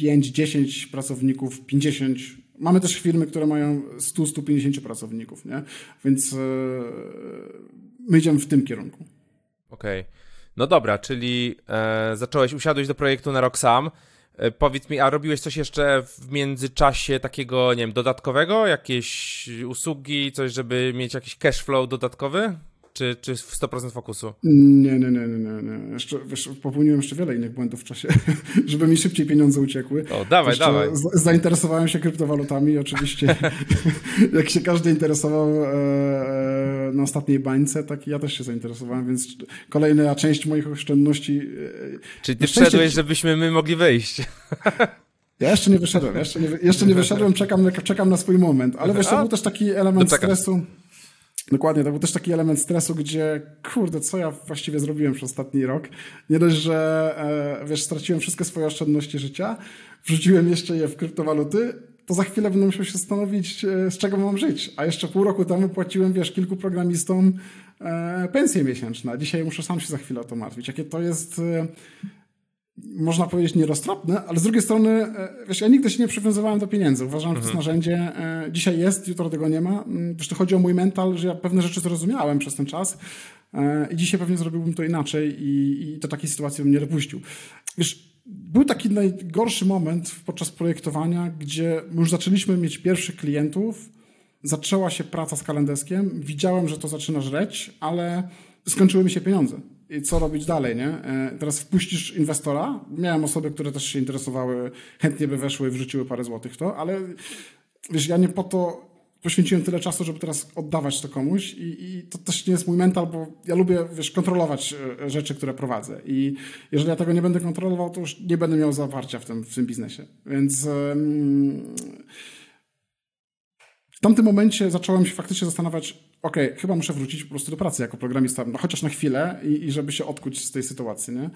5-10 pracowników, 50 Mamy też firmy, które mają 100-150 pracowników, nie? Więc yy, my idziemy w tym kierunku. Okej. Okay. No dobra, czyli e, zacząłeś, usiadłeś do projektu na rok sam. E, powiedz mi, a robiłeś coś jeszcze w międzyczasie takiego, nie wiem, dodatkowego? Jakieś usługi, coś, żeby mieć jakiś cash flow dodatkowy? Czy, czy w 100% fokusu? Nie, nie, nie, nie, nie. Jeszcze, wiesz, popełniłem jeszcze wiele innych błędów w czasie, żeby mi szybciej pieniądze uciekły. O, dawaj, jeszcze dawaj. Zainteresowałem się kryptowalutami oczywiście. jak się każdy interesował e, e, na ostatniej bańce, tak ja też się zainteresowałem, więc kolejna część moich oszczędności... E, Czyli ty wszedłeś, żebyśmy my mogli wyjść. Ja jeszcze nie wyszedłem, jeszcze nie, jeszcze nie wyszedłem, czekam, czekam na swój moment, ale wiesz, to był też taki element stresu. Dokładnie, to był też taki element stresu, gdzie kurde, co ja właściwie zrobiłem przez ostatni rok. Nie dość, że e, wiesz, straciłem wszystkie swoje oszczędności życia, wrzuciłem jeszcze je w kryptowaluty, to za chwilę będę musiał się zastanowić, e, z czego mam żyć. A jeszcze pół roku temu płaciłem, wiesz, kilku programistom e, pensje miesięczne. Dzisiaj muszę sam się za chwilę o to martwić. Jakie to jest e, można powiedzieć, nieroztropne, ale z drugiej strony, e, wiesz, ja nigdy się nie przywiązywałem do pieniędzy. Uważam, że to jest mhm. narzędzie, e, dzisiaj jest, jutro tego nie ma. Mm, wiesz, to chodzi o mój mental, że ja pewne rzeczy zrozumiałem przez ten czas e, i dzisiaj pewnie zrobiłbym to inaczej i, i do takiej sytuacji bym nie dopuścił. Wiesz, był taki najgorszy moment podczas projektowania, gdzie już zaczęliśmy mieć pierwszych klientów, zaczęła się praca z kalendeskiem, widziałem, że to zaczyna żreć, ale skończyły mi się pieniądze i co robić dalej, nie? E, teraz wpuścisz inwestora. Miałem osoby, które też się interesowały, chętnie by weszły wrzuciły parę złotych w to, ale wiesz, ja nie po to poświęciłem tyle czasu, żeby teraz oddawać to komuś i, i, to też nie jest mój mental, bo ja lubię, wiesz, kontrolować e, rzeczy, które prowadzę i jeżeli ja tego nie będę kontrolował, to już nie będę miał zawarcia w tym, w tym biznesie. Więc... w tamtym momencie zacząłem się faktycznie zastanawiać, okay, chyba muszę wrócić po prostu do pracy jako programista, no chociaż na chwilę i, i, żeby się odkuć z tej sytuacji, nie?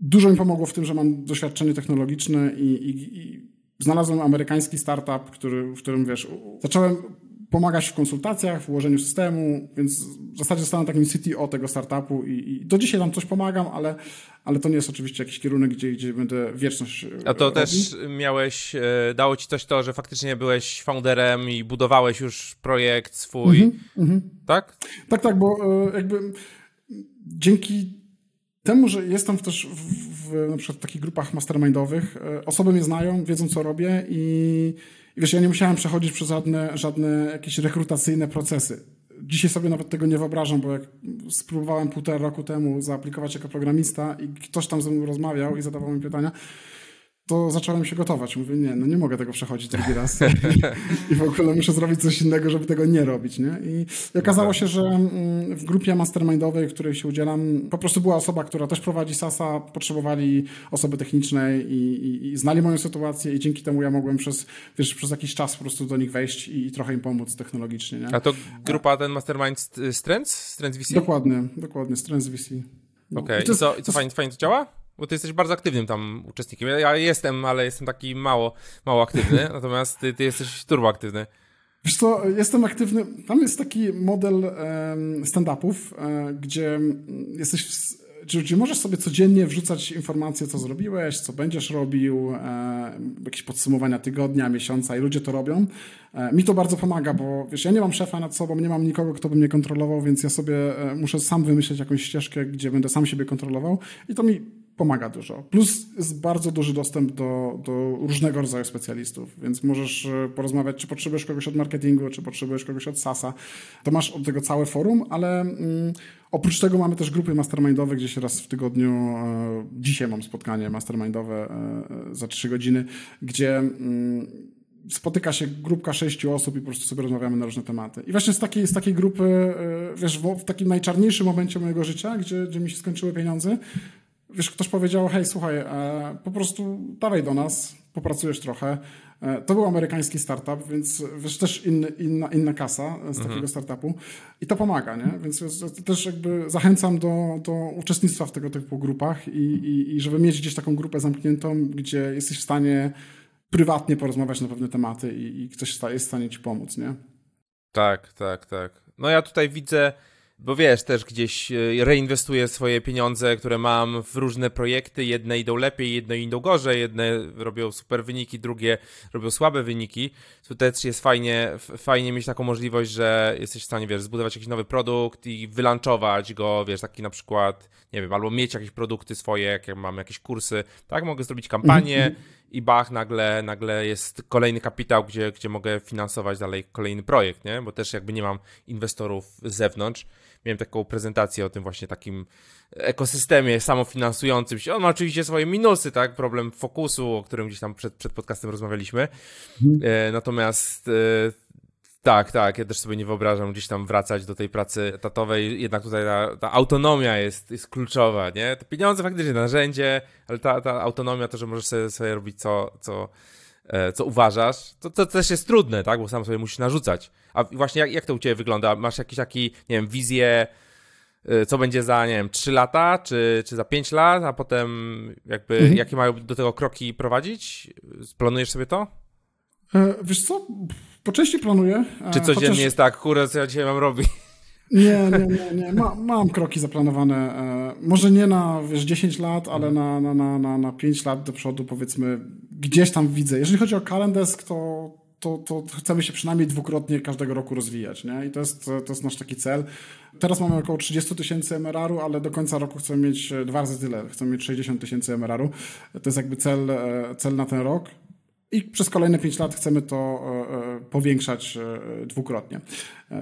Dużo mi pomogło w tym, że mam doświadczenie technologiczne i, i, i znalazłem amerykański startup, który, w którym, wiesz, zacząłem pomagać w konsultacjach, w ułożeniu systemu, więc w zasadzie zostałem takim CTO tego startupu i, i do dzisiaj tam coś pomagam, ale, ale to nie jest oczywiście jakiś kierunek, gdzie, gdzie będę wieczność A to robił. też miałeś, e, dało ci coś to, że faktycznie byłeś founderem i budowałeś już projekt swój, mm -hmm, tak? Tak, tak, bo e, jakby dzięki temu, że jestem też w, w na przykład w takich grupach mastermindowych, e, osoby mnie znają, wiedzą co robię i wiesz, ja nie musiałem przechodzić przez żadne, żadne jakieś rekrutacyjne procesy. Dzisiaj sobie nawet tego nie wyobrażam, bo jak spróbowałem półtora roku temu zaaplikować jako programista i ktoś tam ze mną rozmawiał i zadawał mi pytania, to zacząłem się gotować. Mówię, nie, no nie mogę tego przechodzić drugi raz. I, w ogóle muszę zrobić coś innego, żeby tego nie robić, nie? I, okazało no tak. się, że mm, w grupie mastermindowej, w której się udzielam, po prostu była osoba, która też prowadzi SASA, potrzebowali osoby technicznej i, i, i znali moją sytuację i dzięki temu ja mogłem przez, wiesz, przez jakiś czas po prostu do nich wejść i, i trochę im pomóc technologicznie, nie? A to grupa ten mastermind Strengths? Strengths VC? Dokładnie, dokładnie, Strengths VC. No. Okej, okay. I, co, i co fajnie, fajnie to działa? Bo ty jesteś bardzo aktywnym tam uczestnikiem. Ja jestem, ale jestem taki mało, mało aktywny, natomiast ty, ty jesteś turbo aktywny. Wiesz co, jestem aktywny. Tam jest taki model stand-upów, e, gdzie jesteś w, możesz sobie codziennie wrzucać informacje, co zrobiłeś, co będziesz robił, e, jakieś podsumowania tygodnia, miesiąca i ludzie to robią. E, mi to bardzo pomaga, bo wiesz, ja nie mam szefa nad sobą, nie mam nikogo, kto by mnie kontrolował, więc ja sobie muszę sam wymyśleć jakąś ścieżkę, gdzie będę sam siebie kontrolował i to mi pomaga dużo. Plus jest bardzo duży dostęp do, do różnego rodzaju specjalistów, więc możesz e, porozmawiać, czy potrzebujesz kogoś od marketingu, czy potrzebujesz kogoś od SASa. To masz od tego całe forum, ale mm, oprócz tego mamy też grupy mastermindowe, gdzie się raz w tygodniu, e, dzisiaj mam spotkanie mastermindowe e, za trzy godziny, gdzie mm, spotyka się grupka sześciu osób i po prostu sobie rozmawiamy na różne tematy. I właśnie z takiej, z takiej grupy, wiesz, w, takim najczarniejszym momencie mojego życia, gdzie, gdzie mi się skończyły pieniądze, wiesz, ktoś powiedział, hej, słuchaj, e, po prostu dawaj do nas, popracujesz trochę. E, to był amerykański startup, więc wiesz, też inny, inna, inna kasa z takiego mhm. startupu i to pomaga, nie? Więc też jakby zachęcam do, do uczestnictwa w tego typu grupach i, i, i żeby mieć gdzieś taką grupę zamkniętą, gdzie jesteś w stanie prywatnie porozmawiać na pewne tematy i, i ktoś jest w stanie ci pomóc, nie? Tak, tak, tak. No ja tutaj widzę bo wiesz, też gdzieś e, reinwestuję swoje pieniądze, które mam w różne projekty. Jedne idą lepiej, jedne idą gorzej, jedne robią super wyniki, drugie robią słabe wyniki. Tu też jest fajnie, fajnie mieć taką możliwość, że jesteś w stanie, wiesz, zbudować jakiś nowy produkt i wylanchować go, wiesz, taki na przykład, nie wiem, albo mieć jakieś produkty swoje, jak mam jakieś kursy, tak, mogę zrobić kampanię mhm. i bach, nagle, nagle jest kolejny kapitał, gdzie, gdzie mogę finansować dalej kolejny projekt, nie? Bo też jakby nie mam inwestorów z zewnątrz miałem taką prezentację o tym właśnie takim ekosystemie samofinansującym się. On ma oczywiście swoje minusy, tak? Problem fokusu, o którym gdzieś tam przed, przed podcastem rozmawialiśmy. Mhm. E, natomiast e, tak, tak, ja też sobie nie wyobrażam gdzieś tam wracać do tej pracy etatowej, jednak tutaj ta, ta autonomia jest, jest kluczowa, nie? Te pieniądze faktycznie narzędzie, ale ta, ta autonomia, to, że możesz sobie, sobie robić co, co, E, co uważasz, to, to też jest trudne, tak? Bo sam sobie musisz narzucać. A właśnie jak, jak to u Ciebie wygląda? Masz jakieś taki, nie wiem, wizję, e, co będzie za, nie wiem, 3 lata, czy, czy za 5 lat, a potem jakby, mhm. jakie mają do tego kroki prowadzić? Planujesz sobie to? E, wiesz co, po części planuję. Czy codziennie chociaż... jest tak, kurde, co ja dzisiaj mam robić? Nie, nie, nie, nie. Ma, mam kroki zaplanowane. E, może nie na wiesz, 10 lat, ale na, na, na, na, na 5 lat do przodu, powiedzmy, gdzieś tam widzę. Jeżeli chodzi o Calendesk, to, to, to chcemy się przynajmniej dwukrotnie każdego roku rozwijać. Nie? I to jest, to jest nasz taki cel. Teraz mamy około 30 tysięcy MRR-u, ale do końca roku chcemy mieć dwa razy tyle. Chcemy mieć 60 tysięcy MRR-u. To jest jakby cel, e, cel na ten rok. I przez kolejne 5 lat chcemy to e, e, powiększać e, dwukrotnie.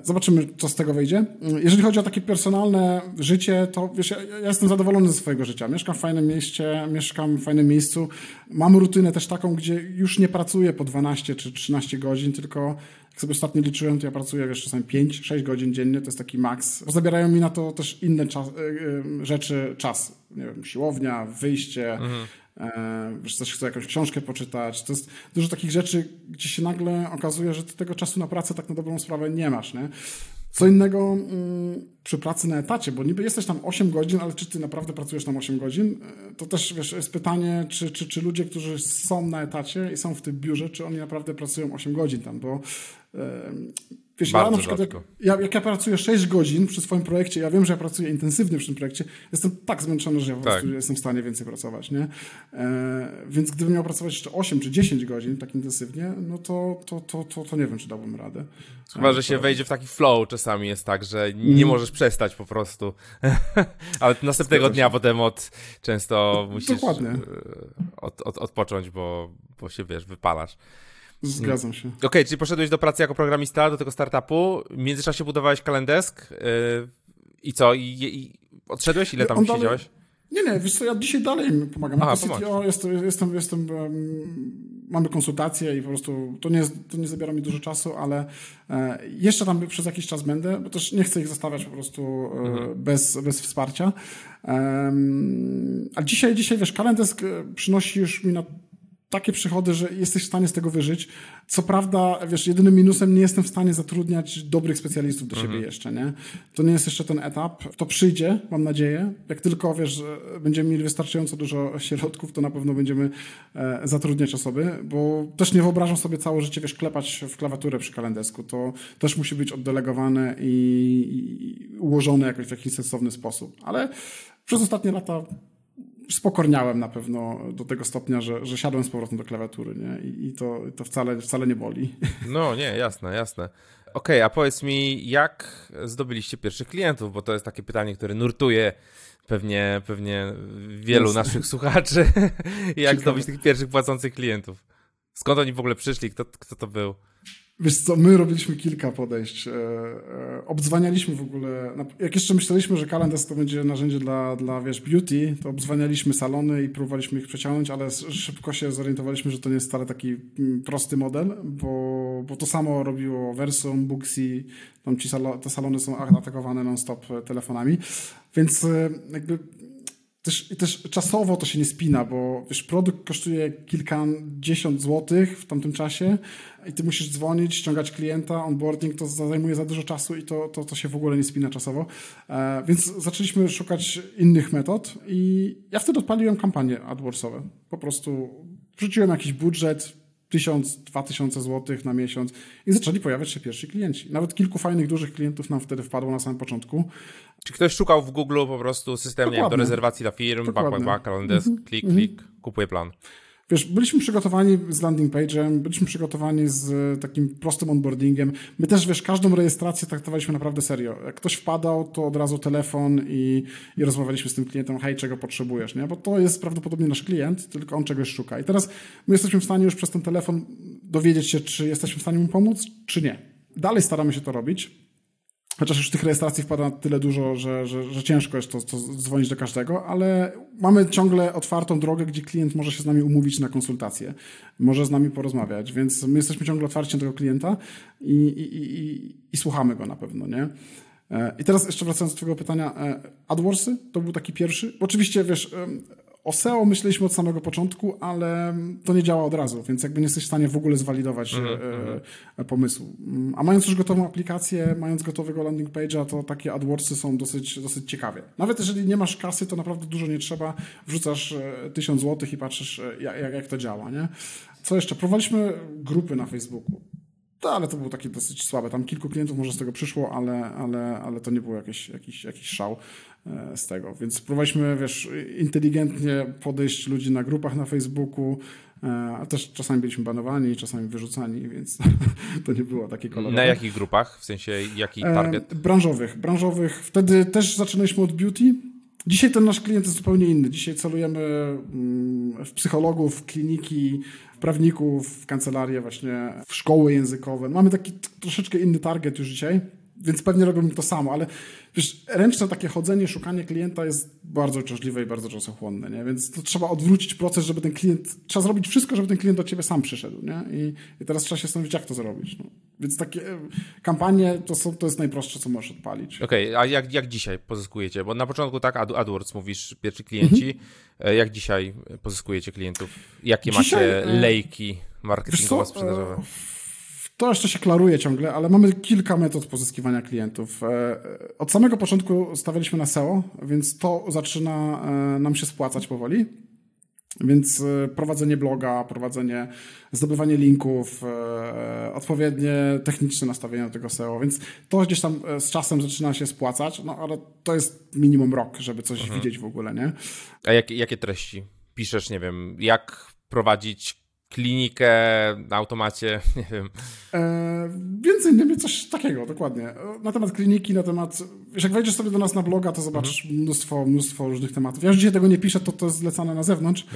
Zobaczymy, co z tego wyjdzie. Jeżeli chodzi o takie personalne życie, to wiesz, ja, ja jestem zadowolony ze swojego życia. Mieszkam w fajnym mieście, mieszkam w fajnym miejscu. Mam rutynę też taką, gdzie już nie pracuję po 12 czy 13 godzin, tylko jak sobie ostatnio liczyłem, to ja pracuję wiesz, czasami 5-6 godzin dziennie, to jest taki maks. Zabierają mi na to też inne czas, rzeczy czas. Nie wiem, siłownia, wyjście, mhm E, wiesz, też chcę jakąś książkę poczytać. To jest dużo takich rzeczy, gdzie się nagle okazuje, że ty tego czasu na pracę tak na dobrą sprawę nie masz, nie? Co innego mm, przy pracy na etacie, bo niby jesteś tam 8 godzin, ale czy ty naprawdę pracujesz tam 8 godzin? E, to też wiesz, jest pytanie, czy, czy, czy ludzie, którzy są na etacie i są w tym biurze, czy oni naprawdę pracują 8 godzin tam, bo Wiesz, ja na przykład, jak, ja, jak, ja pracuję 6 godzin przy swoim projekcie, ja wiem, że ja pracuję intensywnie przy tym projekcie, jestem tak zmęczony, że ja po tak. prostu jestem w stanie więcej pracować, nie? E, więc gdybym miał pracować jeszcze 8 czy 10 godzin tak intensywnie, no to, to, to, to, to nie wiem, czy dałbym radę. Chyba, że się wejdzie w taki flow czasami jest tak, że nie mm. możesz przestać po prostu. Ale następnego dnia potem od często musisz Dokładnie. E, od, od, odpocząć, bo, bo się, wiesz, wypalasz. Zgadzam się. Okej, okay, czyli poszedłeś do pracy jako programista, do tego startupu, w międzyczasie budowałeś kalendesk yy, i co? I, I, odszedłeś? Ile tam On siedziałeś? Nie, nie, wiesz co, ja dzisiaj dalej pomagam. Aha, CTO jestem, jestem, jestem um, mamy konsultacje i po prostu to nie, to nie zabiera mi dużo czasu, ale e, jeszcze tam przez jakiś czas będę, bo też nie chcę ich zostawiać po prostu e, mhm. bez, bez wsparcia. a dzisiaj, dzisiaj wiesz, Kalendesk przynosi już mi na takie przychody, że jesteś w stanie z tego wyżyć. Co prawda, wiesz, jedynym minusem nie jestem w stanie zatrudniać dobrych specjalistów do siebie mhm. jeszcze, nie? To nie jest jeszcze ten etap. To przyjdzie, mam nadzieję. Jak tylko, wiesz, będziemy mieli wystarczająco dużo środków, to na pewno będziemy e, zatrudniać osoby, bo też nie wyobrażam sobie całe życie, wiesz, klepać w klawiaturę przy kalendesku. To też musi być oddelegowane i, i ułożone jakoś w jakiś sensowny sposób. Ale przez ostatnie lata spokorniałem na pewno do tego stopnia, że, że siadłem z powrotem do klawiatury, nie? I, i to, to wcale, wcale nie boli. No nie, jasne, jasne. Okej, okay, a powiedz mi, jak zdobyliście pierwszych klientów? Bo to jest takie pytanie, które nurtuje pewnie, pewnie wielu naszych słuchaczy. jak Ciekawe. zdobyć tych pierwszych płacących klientów? Skąd oni w ogóle przyszli? Kto, kto to był? Wiesz co, my robiliśmy kilka podejść. E, e, obdzwanialiśmy w ogóle, jak jeszcze myśleliśmy, że kalendarz to będzie narzędzie dla, dla wiesz, beauty, to obdzwanialiśmy salony i próbowaliśmy ich przeciągnąć, ale szybko się zorientowaliśmy, że to nie jest wcale taki mm, prosty model, bo, bo to samo robiło Versum, Booksy, tam ci salo, te salony są atakowane non-stop telefonami, więc e, jakby też, też czasowo to się nie spina, bo wiesz, produkt kosztuje kilkadziesiąt złotych w tamtym czasie i ty musisz dzwonić, ściągać klienta, onboarding to zajmuje za dużo czasu i to, to, to się w ogóle nie spina czasowo. E, więc zaczęliśmy szukać innych metod i ja wtedy odpaliłem kampanie AdWordsowe. Po prostu wrzuciłem jakiś budżet, tysiąc, dwa tysiące złotych na miesiąc i zaczęli pojawiać się pierwsi klienci. Nawet kilku fajnych, dużych klientów nam wtedy wpadło na samym początku. Czy ktoś szukał w Google po prostu system do rezerwacji dla firm, Dokładnie. back, kalendarz, mm klik, klik, kupuje plan. Wiesz, byliśmy przygotowani z landing page'em, byliśmy przygotowani z takim prostym onboardingiem. My też, wiesz, każdą rejestrację traktowaliśmy naprawdę serio. Jak ktoś wpadał, to od razu telefon i, i rozmawialiśmy z tym klientem, hej, czego potrzebujesz, nie? Bo to jest prawdopodobnie nasz klient, tylko on czegoś szuka. I teraz my jesteśmy w stanie już przez ten telefon dowiedzieć się, czy jesteśmy w stanie mu pomóc, czy nie. Dalej staramy się to robić. Chociaż już tych rejestracji wpada na tyle dużo, że, że, że ciężko jest to, to dzwonić do każdego, ale mamy ciągle otwartą drogę, gdzie klient może się z nami umówić na konsultację, może z nami porozmawiać, więc my jesteśmy ciągle otwarci na tego klienta i, i, i, i słuchamy go na pewno, nie? E, I teraz jeszcze wracając do Twojego pytania, e, AdWordsy to był taki pierwszy. Oczywiście, wiesz, o SEO myśleliśmy od samego początku, ale to nie działa od razu, więc jakby nie jesteś w stanie w ogóle zwalidować mm -hmm. pomysłu. A mając już gotową aplikację, mając gotowego landing page'a, to takie AdWordsy są dosyć, dosyć ciekawie. Nawet jeżeli nie masz kasy, to naprawdę dużo nie trzeba. Wrzucasz tysiąc złotych i patrzysz, jak, jak to działa, nie? Co jeszcze? Prowadziliśmy grupy na Facebooku. To, ale to było takie dosyć słabe. Tam kilku klientów może z tego przyszło, ale, ale, ale to nie było jakiś, jakiś, jakiś szał. E, z tego. Więc spróbowaliśmy, wiesz, inteligentnie podejść ludzi na grupach na Facebooku, e, a też czasami byliśmy banowani, czasami wyrzucani, więc to nie było takie kolorowe. Na jakich grupach? W sensie jaki e, target? Branżowych. Branżowych. Wtedy też zaczynaliśmy od beauty. Dzisiaj ten nasz klient jest zupełnie inny. Dzisiaj celujemy mm, w psychologów, w kliniki, w prawników, w kancelarie właśnie, w szkoły językowe. Mamy taki troszeczkę inny target już dzisiaj więc pewnie robią to samo, ale wiesz, ręczne takie chodzenie, szukanie klienta jest bardzo uciążliwe i bardzo czasochłonne, nie? Więc to trzeba odwrócić proces, żeby ten klient, trzeba zrobić wszystko, żeby ten klient do ciebie sam przyszedł, nie? I, i teraz trzeba się zastanowić, jak to zrobić, no. Więc takie e, kampanie to, są, to jest najprostsze, co możesz odpalić. Okej, okay, a jak, jak dzisiaj pozyskujecie? Bo na początku tak, AdWords mówisz, pierwsi klienci. Mhm. Jak dzisiaj pozyskujecie klientów? Jakie dzisiaj, macie e, lejki marketingowo-sprzedażowe? To jeszcze się klaruje ciągle, ale mamy kilka metod pozyskiwania klientów. E, od samego początku stawialiśmy na SEO, więc to zaczyna e, nam się spłacać powoli. Więc e, prowadzenie bloga, prowadzenie, zdobywanie linków, odpowiednie techniczne nastawienie do tego SEO, więc to gdzieś tam z czasem zaczyna się spłacać, no ale to jest minimum rok, żeby coś mhm. widzieć w ogóle, nie? A jak, jakie treści piszesz, nie wiem, jak prowadzić klinikę na automacie, nie wiem. E, więcej innymi coś takiego, dokładnie. Na temat kliniki, na temat... Wiesz, jak wejdziesz sobie do nas na bloga, to zobaczysz mhm. mnóstwo, mnóstwo różnych tematów. Ja już dzisiaj tego nie piszę, to to jest zlecane na zewnątrz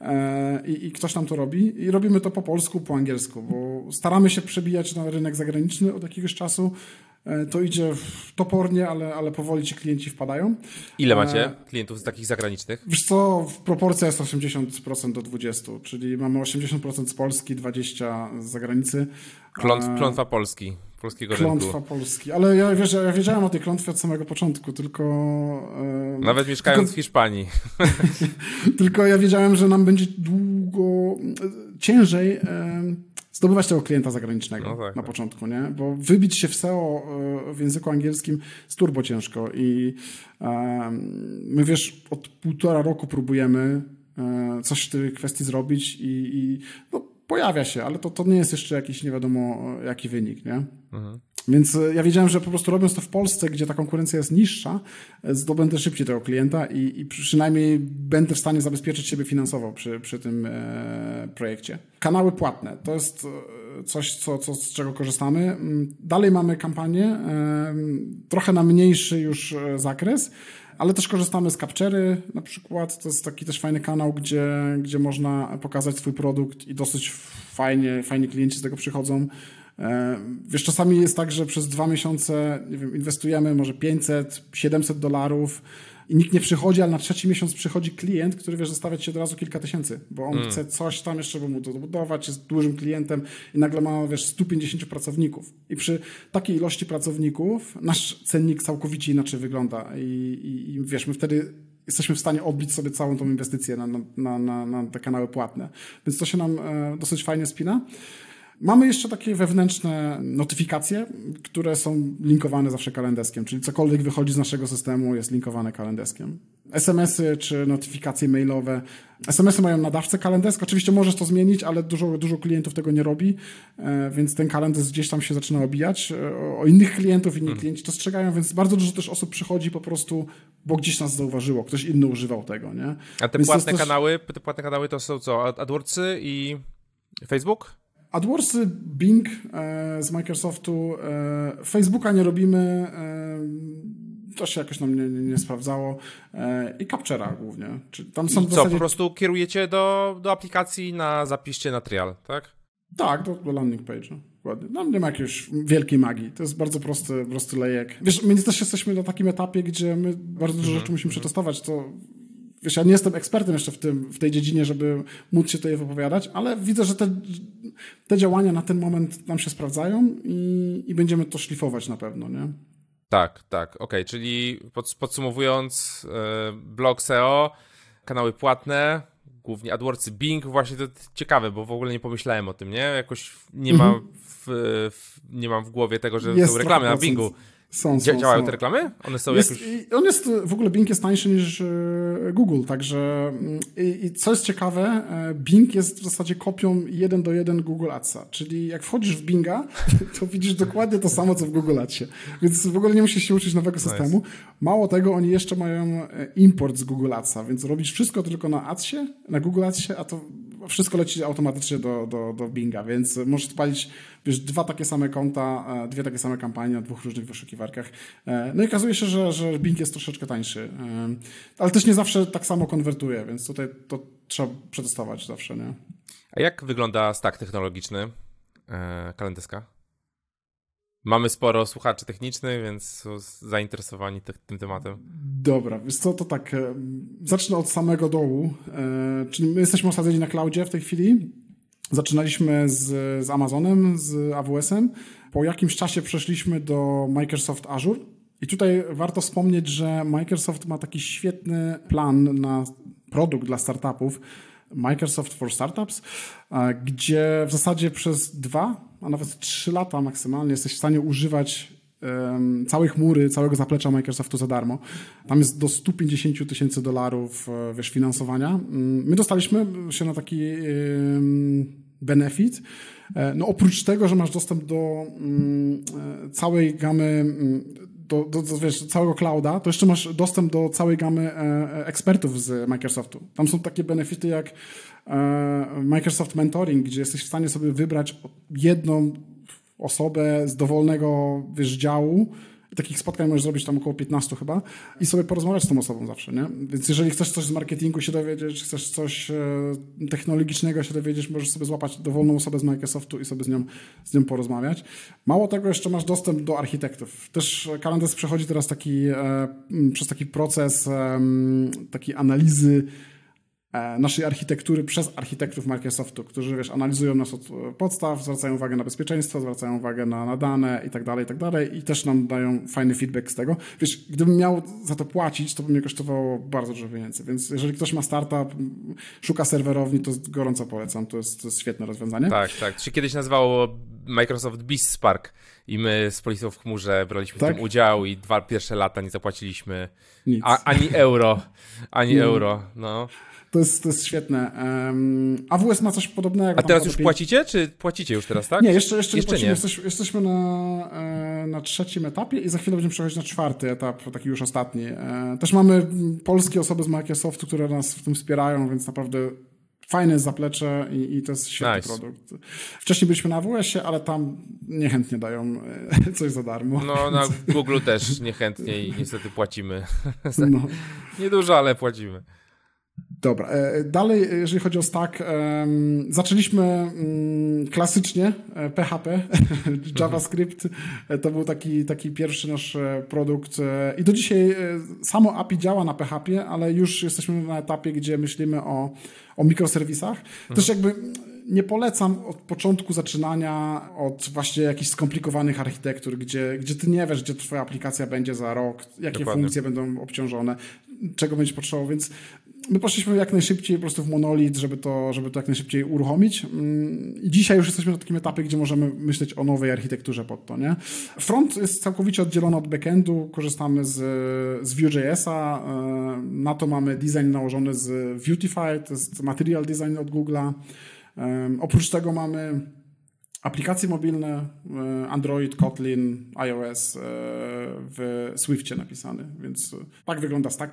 e, i, i, ktoś tam to robi. I robimy to po polsku, po angielsku, bo staramy się przebijać na rynek zagraniczny od jakiegoś czasu. E, to idzie topornie, ale, ale powoli ci klienci wpadają. Ile macie e, klientów z takich zagranicznych? Wiesz co, proporcja jest 80% do 20%, czyli mamy 80% z Polski, 20% z zagranicy. E, klątwa Polski, polskiego klątwa rynku. Polski, ale ja, wiesz, ja wiedziałem o tej klątwie od samego początku, tylko... Nawet mieszkając tylko, w Hiszpanii. tylko ja wiedziałem, że nam będzie długo, ciężej zdobywać tego klienta zagranicznego no tak, na tak. początku, nie? Bo wybić się w SEO e, w języku angielskim jest turbo ciężko i my wiesz, od półtora roku próbujemy coś w tej kwestii zrobić i, i no, pojawia się, ale to, to nie jest jeszcze jakiś nie wiadomo jaki wynik, nie? Mhm. Więc e, ja wiedziałem, że po prostu robiąc to w Polsce, gdzie ta konkurencja jest niższa, e, zdobędę szybciej tego klienta i, i przynajmniej będę w stanie zabezpieczyć siebie finansowo przy, przy tym e, projekcie. Kanały płatne to jest e, coś, co, co, z czego korzystamy. Mm, dalej mamy kampanię, e, trochę na mniejszy już zakres, ale też korzystamy z Captury na przykład. To jest taki też fajny kanał, gdzie, gdzie można pokazać swój produkt i dosyć fajnie, fajni klienci z tego przychodzą. E, wiesz, czasami jest tak, że przez dwa miesiące nie wiem, inwestujemy może 500, 700 dolarów i nikt nie przychodzi, ale na trzeci miesiąc przychodzi klient, który wiesz, zostawiać się od razu kilka tysięcy, bo on mm. chce coś tam jeszcze, by mu to dobudować, jest dużym klientem i nagle ma, wiesz, 150 pracowników. I przy takiej ilości pracowników nasz cennik całkowicie inaczej wygląda i, i, i wiesz, my wtedy jesteśmy w stanie odbić sobie całą tą inwestycję na, na, na, na te kanały płatne. Więc to się nam e, dosyć fajnie spina. Mamy jeszcze takie wewnętrzne notyfikacje, które są linkowane zawsze kalendeskiem, czyli cokolwiek wychodzi z naszego systemu jest linkowane kalendeskiem. SMS-y czy notyfikacje mailowe. SMS-y mają nadawcę kalendesk. Oczywiście możesz to zmienić, ale dużo, dużo klientów tego nie robi, e, więc ten kalendarz gdzieś tam się zaczyna obijać. E, o innych klientów, inni hmm. klienci to strzegają, więc bardzo dużo też osób przychodzi po prostu, bo gdzieś nas zauważyło, ktoś inny używał tego, nie? A te płatne też... kanały, te płatne kanały to są co? AdWordsy i Facebook? AdWordsy, Bing e, z Microsoftu, e, Facebooka nie robimy, e, to się jakoś nam nie, nie, nie sprawdzało e, i Captura głównie. Czyli tam są I co, zasadzie... po prostu kierujecie do, do aplikacji na zapiście na trial, tak? Tak, do, do landing page'u. Dokładnie. No, nie ma jakiejś wielkiej magii. To jest bardzo prosty, prosty lejek. Wiesz, my też jesteśmy na takim etapie, gdzie my bardzo dużo mhm. rzeczy musimy przetestować. To wiesz, ja nie jestem ekspertem jeszcze w, tym, w tej dziedzinie, żeby móc się tutaj wypowiadać, ale widzę, że te, te działania na ten moment nam się sprawdzają i, i będziemy to szlifować na pewno, nie? Tak, tak, okej, okay. czyli pod, podsumowując, yy, blog SEO, kanały płatne, głównie AdWordsy, Bing, właśnie to ciekawe, bo w ogóle nie pomyślałem o tym, nie? Jakoś nie mam mhm. w, w, nie mam w głowie tego, że Jest są reklamy na Bingu. Są, są, działają są. te reklamy? One są jest, jakoś... On jest, w ogóle Bing jest tańszy niż e, Google, także mm, i, i, co jest ciekawe, Bing jest w zasadzie kopią jeden do jeden Google Adsa, czyli jak wchodzisz w Binga, to widzisz dokładnie to samo, co w Google Adsie, więc w ogóle nie musisz się uczyć nowego systemu. Mało tego, oni jeszcze mają import z Google Adsa, więc robisz wszystko tylko na Adsie, na Google Adsie, a to wszystko leci automatycznie do, do, do Binga, więc możesz odpalić wiesz, dwa takie same konta, e, dwie takie same kampanie na dwóch różnych wyszukiwarkach. E, no i okazuje się, że, że Bing jest troszeczkę tańszy, e, ale też nie zawsze tak samo konwertuje, więc tutaj to trzeba przetestować zawsze, nie? A jak wygląda stack technologiczny Kalendeska? Mamy sporo słuchaczy technicznych, więc są zainteresowani te, tym tematem. Dobra, więc co, to tak, zacznę od samego dołu, czyli my jesteśmy osadzeni na cloudzie w tej chwili, Zaczynaliśmy z, z Amazonem, z AWS-em. Po jakimś czasie przeszliśmy do Microsoft Azure. I tutaj warto wspomnieć, że Microsoft ma taki świetny plan na produkt dla startupów, Microsoft for Startups, gdzie w zasadzie przez dwa, a nawet trzy lata maksymalnie jesteś w stanie używać całej chmury, całego zaplecza Microsoftu za darmo. Tam jest do 150 tysięcy dolarów e, wiesz, finansowania. Mm, my dostaliśmy się na taki benefit. E, no oprócz tego, że masz dostęp do um, całej gamy mm, do, do, do wiesz, całego clouda, to jeszcze masz dostęp do całej gamy e, ekspertów z Microsoftu. Tam są takie benefity jak e, Microsoft Mentoring, gdzie jesteś w stanie sobie wybrać jedną osobę z dowolnego wiesz, działu takich spotkań możesz zrobić tam około 15 chyba i sobie porozmawiać z tą osobą zawsze, nie? Więc jeżeli chcesz coś z marketingu się dowiedzieć, chcesz coś e, technologicznego się dowiedzieć, możesz sobie złapać dowolną osobę z Microsoftu i sobie z nią, z nią porozmawiać. Mało tego, jeszcze masz dostęp do architektów. Też Kalendarz przechodzi teraz taki, e, przez taki proces takiej analizy naszej architektury przez architektów Microsoftu, którzy wiesz, analizują nas od e, podstaw, zwracają uwagę na bezpieczeństwo, zwracają uwagę na, na dane i tak dalej, i tak dalej i też nam dają fajny feedback z tego. Wiesz, gdybym miał za to płacić, to by mnie kosztowało bardzo dużo więcej, więc jeżeli ktoś ma startup, szuka serwerowni, to gorąco polecam, to jest, to jest świetne rozwiązanie. Tak, tak. To się kiedyś nazywało Microsoft Beast Spark i my z Policją w chmurze braliśmy tak? w tym udział i dwa pierwsze lata nie zapłaciliśmy a, ani euro, ani euro, no. To jest, to jest świetne. Um, AWS ma coś podobnego. A teraz już płacicie, czy płacicie już teraz, tak? Nie, jeszcze, jeszcze, jeszcze nie, Jesteśmy, jesteśmy na, e, na trzecim etapie i za chwilę będziemy przechodzić na czwarty etap, taki już ostatni. E, też mamy polskie osoby z Microsoftu, które nas w tym wspierają, więc naprawdę fajne zaplecze i, i to jest świetny nice. produkt. Wcześniej byliśmy na AWS-ie, ale tam niechętnie dają e, coś za darmo. No, na Google też niechętnie i niestety płacimy. No. Niedużo, ale płacimy. Dobra, e, dalej, jeżeli chodzi o stack, zaczęliśmy mm, klasycznie PHP, e, JavaScript, e, to był taki, taki pierwszy nasz produkt i do dzisiaj samo API działa na PHP, ale już jesteśmy na etapie, gdzie myślimy o, o mikroserwisach. Mhm. Też jakby nie polecam od początku zaczynania od właśnie jakichś skomplikowanych architektur, gdzie, gdzie ty nie wiesz, gdzie twoja aplikacja będzie za rok, jakie Dokładnie. funkcje będą obciążone, czego będziesz potrzebował, więc my poszliśmy jak najszybciej po prostu w monolit, żeby to, żeby to jak najszybciej uruchomić. Mm, I dzisiaj już jesteśmy na takim etapie, gdzie możemy myśleć o nowej architekturze pod to. Nie? Front jest całkowicie oddzielony od backendu, korzystamy z, z Vue.jsa, e, na to mamy design nałożony z Vuetify, to jest material design od Google'a. Oprócz tego mamy aplikacje mobilne, e, Android, Kotlin, iOS e, w Swiftie napisany, więc tak wygląda stack.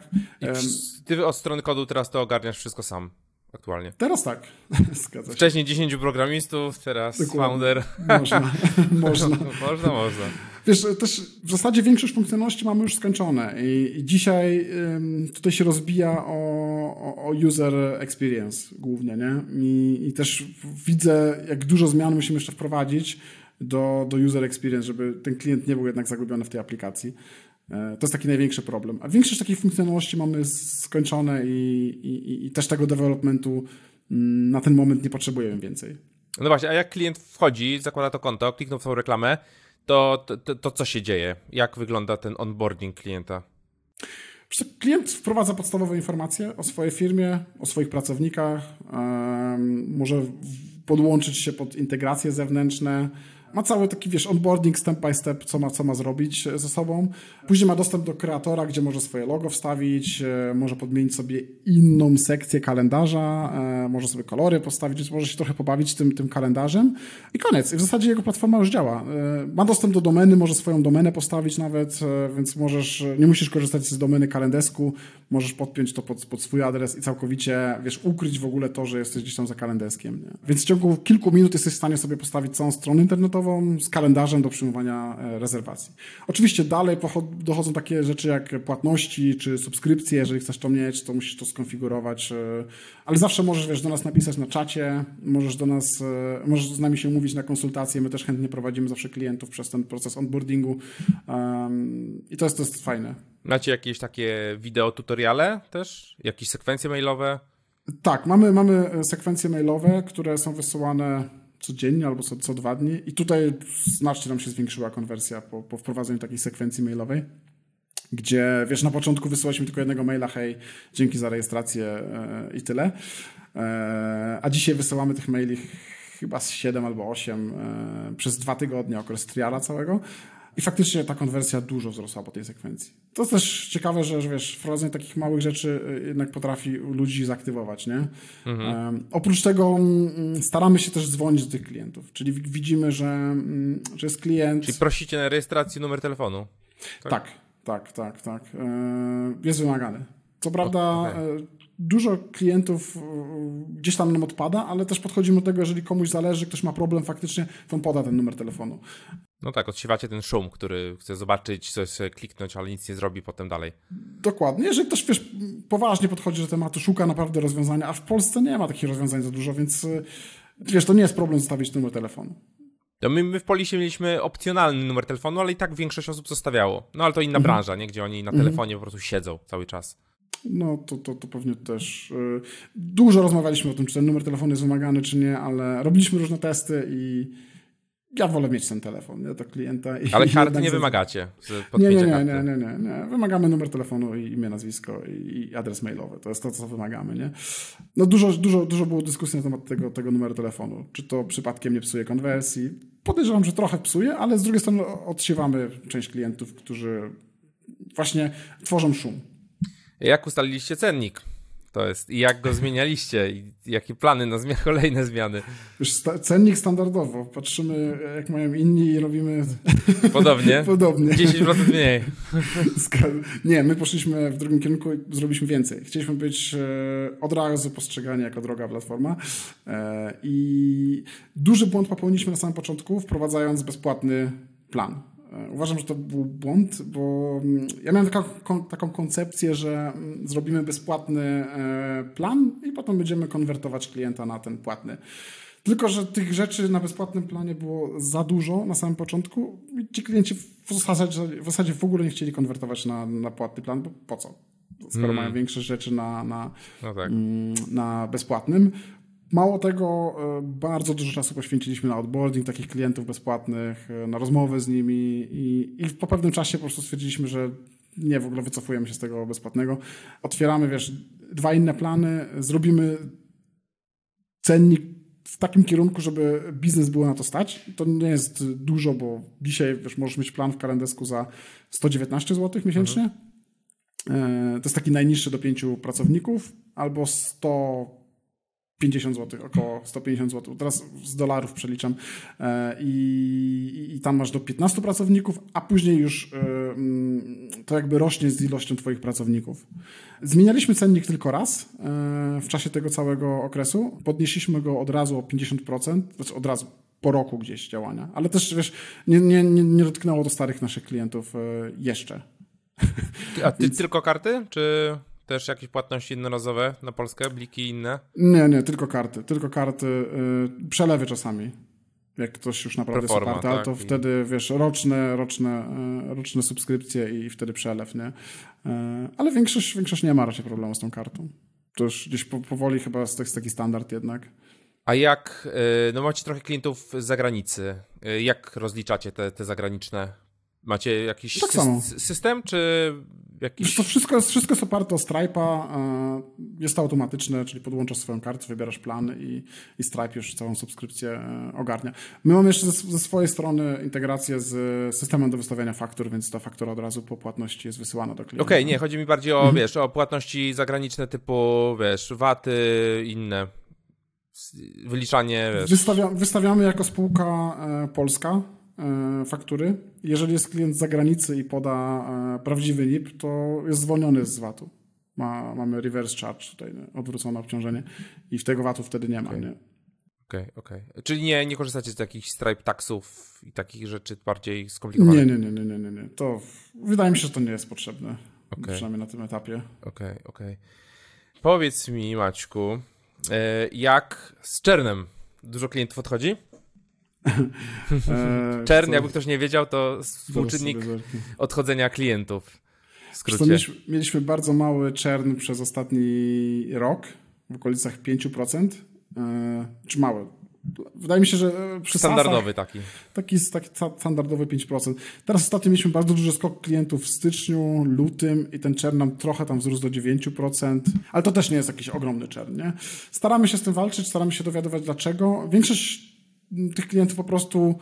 ty od strony kodu teraz to ogarniasz wszystko sam aktualnie. Teraz tak, zgadza się. Wcześniej 10 programistów, teraz Dokładnie. founder. Można, można. można, można. Wiesz, też w zasadzie większość funkcjonalności mamy już skończone i, i dzisiaj ym, tutaj się rozbija o, o, user experience głównie, nie? I, I też widzę, jak dużo zmian musimy jeszcze wprowadzić do, do user experience, żeby ten klient nie był jednak zagubiony w tej aplikacji. E, to jest taki największy problem. A większość takich funkcjonalności mamy skończone i, i, i też tego developmentu mm, na ten moment nie potrzebujemy więcej. No właśnie, a jak klient wchodzi, zakłada to konto, kliknął w tą reklamę, to, to, to co się dzieje? Jak wygląda ten onboarding klienta? Klient wprowadza podstawowe informacje o swojej firmie, o swoich pracownikach, może podłączyć się pod integracje zewnętrzne, ma cały taki, wiesz, onboarding step by step, co ma, co ma zrobić ze sobą. Później ma dostęp do kreatora, gdzie może swoje logo wstawić, e, może podmienić sobie inną sekcję kalendarza, e, może sobie kolory postawić, więc może się trochę pobawić tym, tym kalendarzem. I koniec. I w zasadzie jego platforma już działa. E, ma dostęp do domeny, może swoją domenę postawić nawet, więc możesz, nie musisz korzystać z domeny kalendesku, możesz podpiąć to pod, pod swój adres i całkowicie, wiesz, ukryć w ogóle to, że jesteś gdzieś tam za kalendeskiem. Nie? Więc w ciągu kilku minut jesteś w stanie sobie postawić całą stronę internetową z kalendarzem do przyjmowania e, rezerwacji. Oczywiście dalej dochodzą takie rzeczy jak płatności czy subskrypcje. Jeżeli chcesz to mieć, to musisz to skonfigurować, e, ale zawsze możesz, wiesz, do nas napisać na czacie, możesz do nas, e, możesz z nami się umówić na konsultacje. My też chętnie prowadzimy zawsze klientów przez ten proces onboardingu i to jest, to jest fajne. Macie jakieś takie wideo tutoriale też? Jakieś sekwencje mailowe? Tak, mamy, mamy sekwencje mailowe, które są wysyłane codziennie albo co, co dwa dni i tutaj znacznie nam się zwiększyła konwersja po, po wprowadzeniu takiej sekwencji mailowej gdzie, wiesz, na początku wysyłaliśmy tylko jednego maila, hej, dzięki za rejestrację e, i tyle. E, a dzisiaj wysyłamy tych maili chyba z 7 albo 8 e, przez dwa tygodnie, okres triala całego. I faktycznie ta konwersja dużo wzrosła po tej sekwencji. To jest też ciekawe, że, że wiesz, wprowadzenie takich małych rzeczy y, jednak potrafi ludzi zaktywować, nie? Mhm. Um, oprócz tego um, staramy się też dzwonić do tych klientów, czyli widzimy, że, um, że jest klient... Czyli prosicie na rejestrację numer telefonu? Tak, tak, tak, tak. tak. E, jest wymagany. Co prawda okay. Dużo klientów e, gdzieś tam nam odpada, ale też podchodzimy do tego, jeżeli komuś zależy, ktoś ma problem faktycznie, to on poda ten numer telefonu. No tak, odsiewacie ten szum, który chce zobaczyć, coś kliknąć, ale nic nie zrobi potem dalej. Dokładnie. Jeżeli ktoś wiesz, poważnie podchodzi do tematu, szuka naprawdę rozwiązania, a w Polsce nie ma takich rozwiązań za dużo, więc y, wiesz, to nie jest problem zostawić numer telefonu. No my, my w Polisie mieliśmy opcjonalny numer telefonu, ale i tak większość osób zostawiało. No ale to inna mhm. branża, nie? gdzie oni na mhm. telefonie mhm. po prostu siedzą cały czas. No to, to, to pewnie też. Yy, dużo rozmawialiśmy o tym, czy ten numer telefonu jest wymagany, czy nie, ale robiliśmy różne testy i ja wolę mieć ten telefon nie, do klienta. I, Ale karty nie wymagacie? Nie, nie, nie, nie, nie, nie, nie. Wymagamy numer telefonu i imię, nazwisko i, adres mailowy. To jest to, co wymagamy. Nie? No dużo, dużo, dużo było dyskusji na temat tego, tego numeru telefonu. Czy to przypadkiem nie psuje konwersji? Podejrzewam, że trochę psuje, ale z drugiej strony odsiewamy część klientów, którzy właśnie tworzą szum. Jak ustaliliście cennik? to jest. I jak go zmienialiście? I jakie plany na zmian kolejne zmiany? Już sta cennik standardowo. Patrzymy, jak mają inni i robimy... Podobnie? Podobnie. 10% mniej. Nie, my poszliśmy w drugim kierunku i zrobiliśmy więcej. Chcieliśmy być e, od razu postrzegani jako droga platforma e, i duży błąd popełniliśmy na samym początku, wprowadzając bezpłatny plan. E, uważam, że to był błąd, bo mm, ja miałem taką, taką koncepcję, że mm, zrobimy bezpłatny e, plan i potem będziemy konwertować klienta na ten płatny. Tylko, że tych rzeczy na bezpłatnym planie było za dużo na samym początku i ci klienci w zasadzie, w, zasadzie w ogóle nie chcieli konwertować na, na płatny plan, bo po co? Skoro mm. mają większe rzeczy na, na, no tak. Mm, na bezpłatnym. Mało tego, e, bardzo dużo czasu poświęciliśmy na onboarding takich klientów bezpłatnych, e, na rozmowy z nimi i, i po pewnym czasie po prostu stwierdziliśmy, że nie, w ogóle wycofujemy się z tego bezpłatnego. Otwieramy, wiesz, dwa inne plany, zrobimy cennik w takim kierunku, żeby biznes było na to stać. To nie jest dużo, bo dzisiaj, wiesz, możesz mieć plan w kalendesku za 119 zł miesięcznie. Mhm. To jest taki najniższy do pięciu pracowników, albo 100 50 zł, około 150 zł. Teraz z dolarów przeliczam. E, I, I, tam masz do 15 pracowników, a później już e, mm, to jakby rośnie z ilością Twoich pracowników. Zmienialiśmy cennik tylko raz e, w czasie tego całego okresu. Podnieśliśmy go od razu o 50%, znaczy od razu po roku gdzieś działania. Ale też wiesz, nie, nie, nie dotknęło to starych naszych klientów jeszcze. A ty Więc... tylko karty, czy też jakieś płatności jednorazowe na Polskę, bliki inne? Nie, nie, tylko karty. Tylko karty, yy, przelewy czasami. Jak ktoś już naprawdę Performa, jest oparty, tak, to i... wtedy wiesz, roczne, roczne, yy, roczne subskrypcje i wtedy przelew, nie? Yy, ale większość, większość nie ma raczej problemu z tą kartą. To już gdzieś po, powoli chyba jest taki standard jednak. A jak, y, no macie trochę klientów z zagranicy, y, jak rozliczacie te, te zagraniczne? Macie jakiś tak sy system, czy Jakiś... To wszystko jest, wszystko jest oparte o Stripe'a, e, jest to automatyczne, czyli podłączasz swoją kartę, wybierasz plan i, i Stripe już całą subskrypcję e, ogarnia. My mamy jeszcze ze, ze swojej strony integrację z systemem do wystawiania faktur, więc ta faktura od razu po płatności jest wysyłana do klienta. Okej, okay, nie, chodzi mi bardziej o, mhm. wiesz, o płatności zagraniczne typu, wiesz, VAT-y, inne wyliczanie. Wiesz. Wystawia, wystawiamy jako spółka e, polska faktury. Jeżeli jest klient z zagranicy i poda e, prawdziwy NIP, to jest zwolniony z VAT-u. Ma, mamy reverse charge, tutaj odwrócone obciążenie i w tego VAT-u wtedy nie ma. Okay. Nie? Okej, okay, okej. Okay. Czyli nie, nie korzystacie z takich stripe taxów i takich rzeczy bardziej skomplikowanych? Nie, nie, nie, nie, nie, nie. To wydaje mi się, że to nie jest potrzebne. Okay. Przynajmniej na tym etapie. Okej, okay, okej. Okay. Powiedz mi, Maćku, e, jak z Czernem? Dużo klientów odchodzi? E, Czern, jakby ktoś nie wiedział, to współczynnik odchodzenia klientów. W mieliśmy, mieliśmy bardzo mały czern przez ostatni rok, w okolicach 5%. E, czy mały? Wydaje mi się, że przy Standardowy SASach, taki. taki. Taki standardowy 5%. Teraz ostatnio mieliśmy bardzo duży skok klientów w styczniu, lutym i ten czern nam trochę tam wzrósł do 9%, ale to też nie jest jakiś ogromny czern. Nie? Staramy się z tym walczyć, staramy się dowiadywać dlaczego. Większość tych klientów po prostu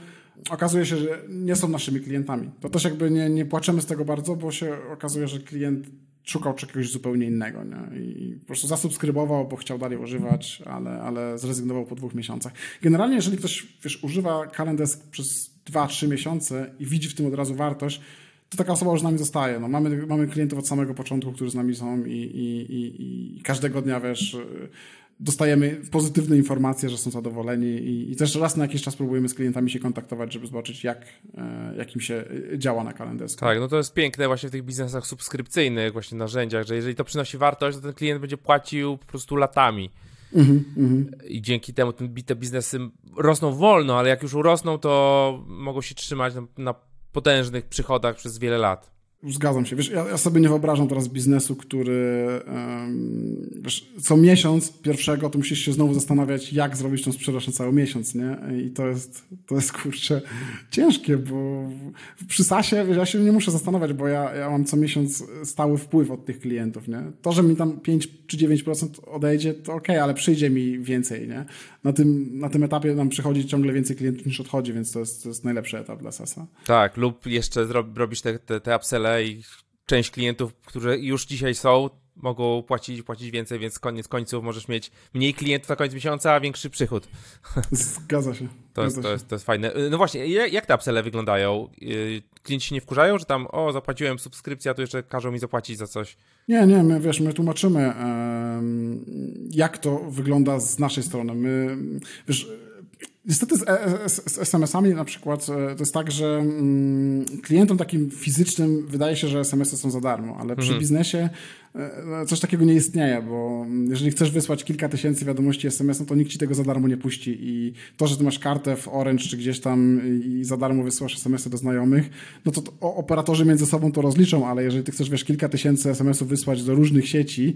okazuje się, że nie są naszymi klientami. To też jakby nie, nie płaczemy z tego bardzo, bo się okazuje, że klient szukał czegoś zupełnie innego nie? i po prostu zasubskrybował, bo chciał dalej używać, ale, ale zrezygnował po dwóch miesiącach. Generalnie, jeżeli ktoś wiesz, używa Calendesk przez 2-3 miesiące i widzi w tym od razu wartość, to taka osoba już z nami zostaje. No, mamy, mamy klientów od samego początku, którzy z nami są i, i, i, i każdego dnia, wiesz, dostajemy pozytywne informacje, że są zadowoleni i, i, też raz na jakiś czas próbujemy z klientami się kontaktować, żeby zobaczyć, jak, e, jak im się e, działa na kalendarzu. Tak, no to jest piękne właśnie w tych biznesach subskrypcyjnych, właśnie narzędziach, że jeżeli to przynosi wartość, to ten klient będzie płacił po prostu latami. Mm -hmm. I dzięki temu te biznesy rosną wolno, ale jak już urosną, to mogą się trzymać na, na potężnych przychodach przez wiele lat. Zgadzam się. Wiesz, ja, ja, sobie nie wyobrażam teraz biznesu, który um, wiesz, co miesiąc pierwszego to musisz się znowu zastanawiać, jak zrobić tą sprzedaż na cały miesiąc, nie? I to jest, to jest kurczę ciężkie, bo przy SASie wiesz, ja się nie muszę zastanawiać, bo ja, ja mam co miesiąc stały wpływ od tych klientów, nie? To, że mi tam 5 czy 9% odejdzie, to ok, ale przyjdzie mi więcej, nie? Na tym, na tym etapie nam przychodzi ciągle więcej klientów niż odchodzi, więc to jest, to jest najlepszy etap dla SASa. Tak, lub jeszcze robisz te, te, te i część klientów, którzy już dzisiaj są, mogą płacić, płacić więcej, więc koniec końców możesz mieć mniej klientów na koniec miesiąca, a większy przychód. Zgadza się. To, jest, to, jest, to jest fajne. No właśnie, jak te upselle wyglądają? Y, klienci się nie wkurzają, że tam, o, zapłaciłem subskrypcję, a tu jeszcze każą mi zapłacić za coś? Nie, nie, my, wiesz, my tłumaczymy, jak to wygląda z naszej strony. My, wiesz, Niestety z, e, z, z SMS-ami na przykład e, to jest tak, że mm, klientom takim fizycznym wydaje się, że SMS-y są za darmo, ale przy mhm. biznesie E, coś takiego nie istnieje, bo jeżeli chcesz wysłać kilka tysięcy wiadomości SMS, no to nikt ci tego za darmo nie puści i to, że ty masz kartę w Orange czy gdzieś tam i za darmo wysyłasz SMS-y do znajomych, no to, to operatorzy między sobą to rozliczą, ale jeżeli ty chcesz, wiesz, kilka tysięcy SMS-ów wysłać do różnych sieci,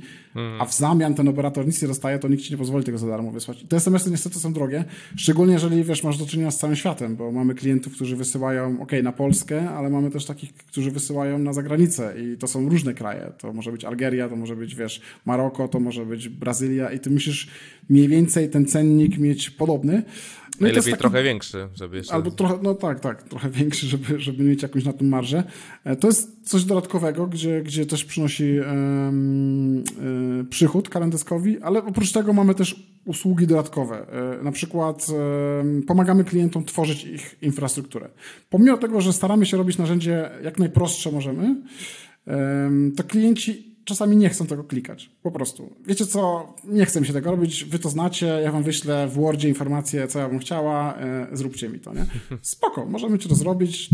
a w zamian ten operator nic nie dostaje, to nikt ci nie pozwoli tego za darmo wysłać. I te SMS-y niestety są drogie, szczególnie jeżeli, wiesz, masz do czynienia z całym światem, bo mamy klientów, którzy wysyłają, ok, na Polskę, ale mamy też takich, którzy wysyłają na zagranicę i to są różne kraje. To może być Algeria, to może być, wiesz, Maroko, to może być Brazylia i ty musisz mniej więcej ten cennik mieć podobny. No Najlepiej taki, trochę większy, żeby jeszcze... Albo trochę, no tak, tak, trochę większy, żeby, żeby mieć jakąś na tym marżę. E, to jest coś dodatkowego, gdzie, gdzie też przynosi um, przychód kalendarzowi, ale oprócz tego mamy też usługi dodatkowe. E, na przykład pomagamy klientom tworzyć ich infrastrukturę. Pomimo tego, że staramy się robić narzędzie jak najprostsze możemy, to klienci czasami nie chcą tego klikać. Po prostu. Wiecie co, nie chcę mi się tego robić, wy to znacie, ja wam wyślę w Wordzie informację, co ja bym chciała, e, zróbcie mi to, nie? Spoko, możemy ci to zrobić,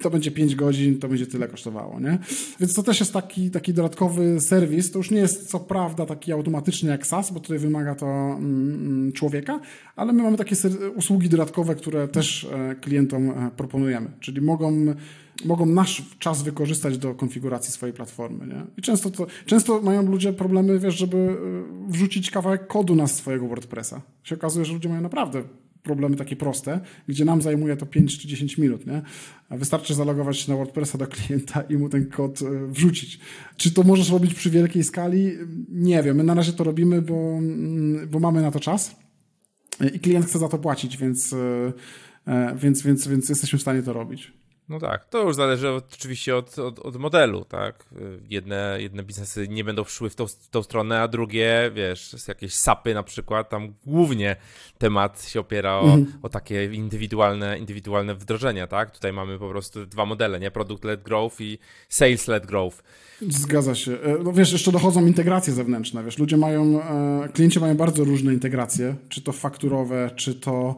to będzie 5 godzin, to będzie tyle kosztowało, nie? Więc to też jest taki, taki dodatkowy serwis, to już nie jest co prawda taki automatyczny jak SaaS, bo tutaj wymaga to mm, mm człowieka, ale my mamy takie usługi dodatkowe, które też e, klientom e, proponujemy, czyli mogą mogą nasz czas wykorzystać do konfiguracji swojej platformy. Nie? I często, to, często mają ludzie problemy, wiesz, żeby e, wrzucić kawałek kodu na swojego WordPressa. Się okazuje, że ludzie mają naprawdę problemy takie proste, gdzie nam zajmuje to 5 czy 10 minut, nie? Wystarczy zalogować się na WordPressa do klienta i mu ten kod e, wrzucić. Czy to możesz robić przy wielkiej skali? Nie wiem. My na razie to robimy, bo, mm, bo mamy na to czas i klient chce za to płacić, więc, e, więc, więc, więc jesteśmy w stanie to robić. No tak, to już zależy od, oczywiście od, od, od, modelu, tak? Jedne, jedne biznesy nie będą szły w tą, w tą stronę, a drugie, wiesz, jakieś sapy na przykład, tam głównie temat się opiera o, mhm. o takie indywidualne, indywidualne wdrożenia, tak? Tutaj mamy po prostu dwa modele, nie? Product-led growth i sales-led growth. Zgadza się. E, no wiesz, jeszcze dochodzą integracje zewnętrzne, wiesz, ludzie mają, e, klienci mają bardzo różne integracje, czy to fakturowe, czy to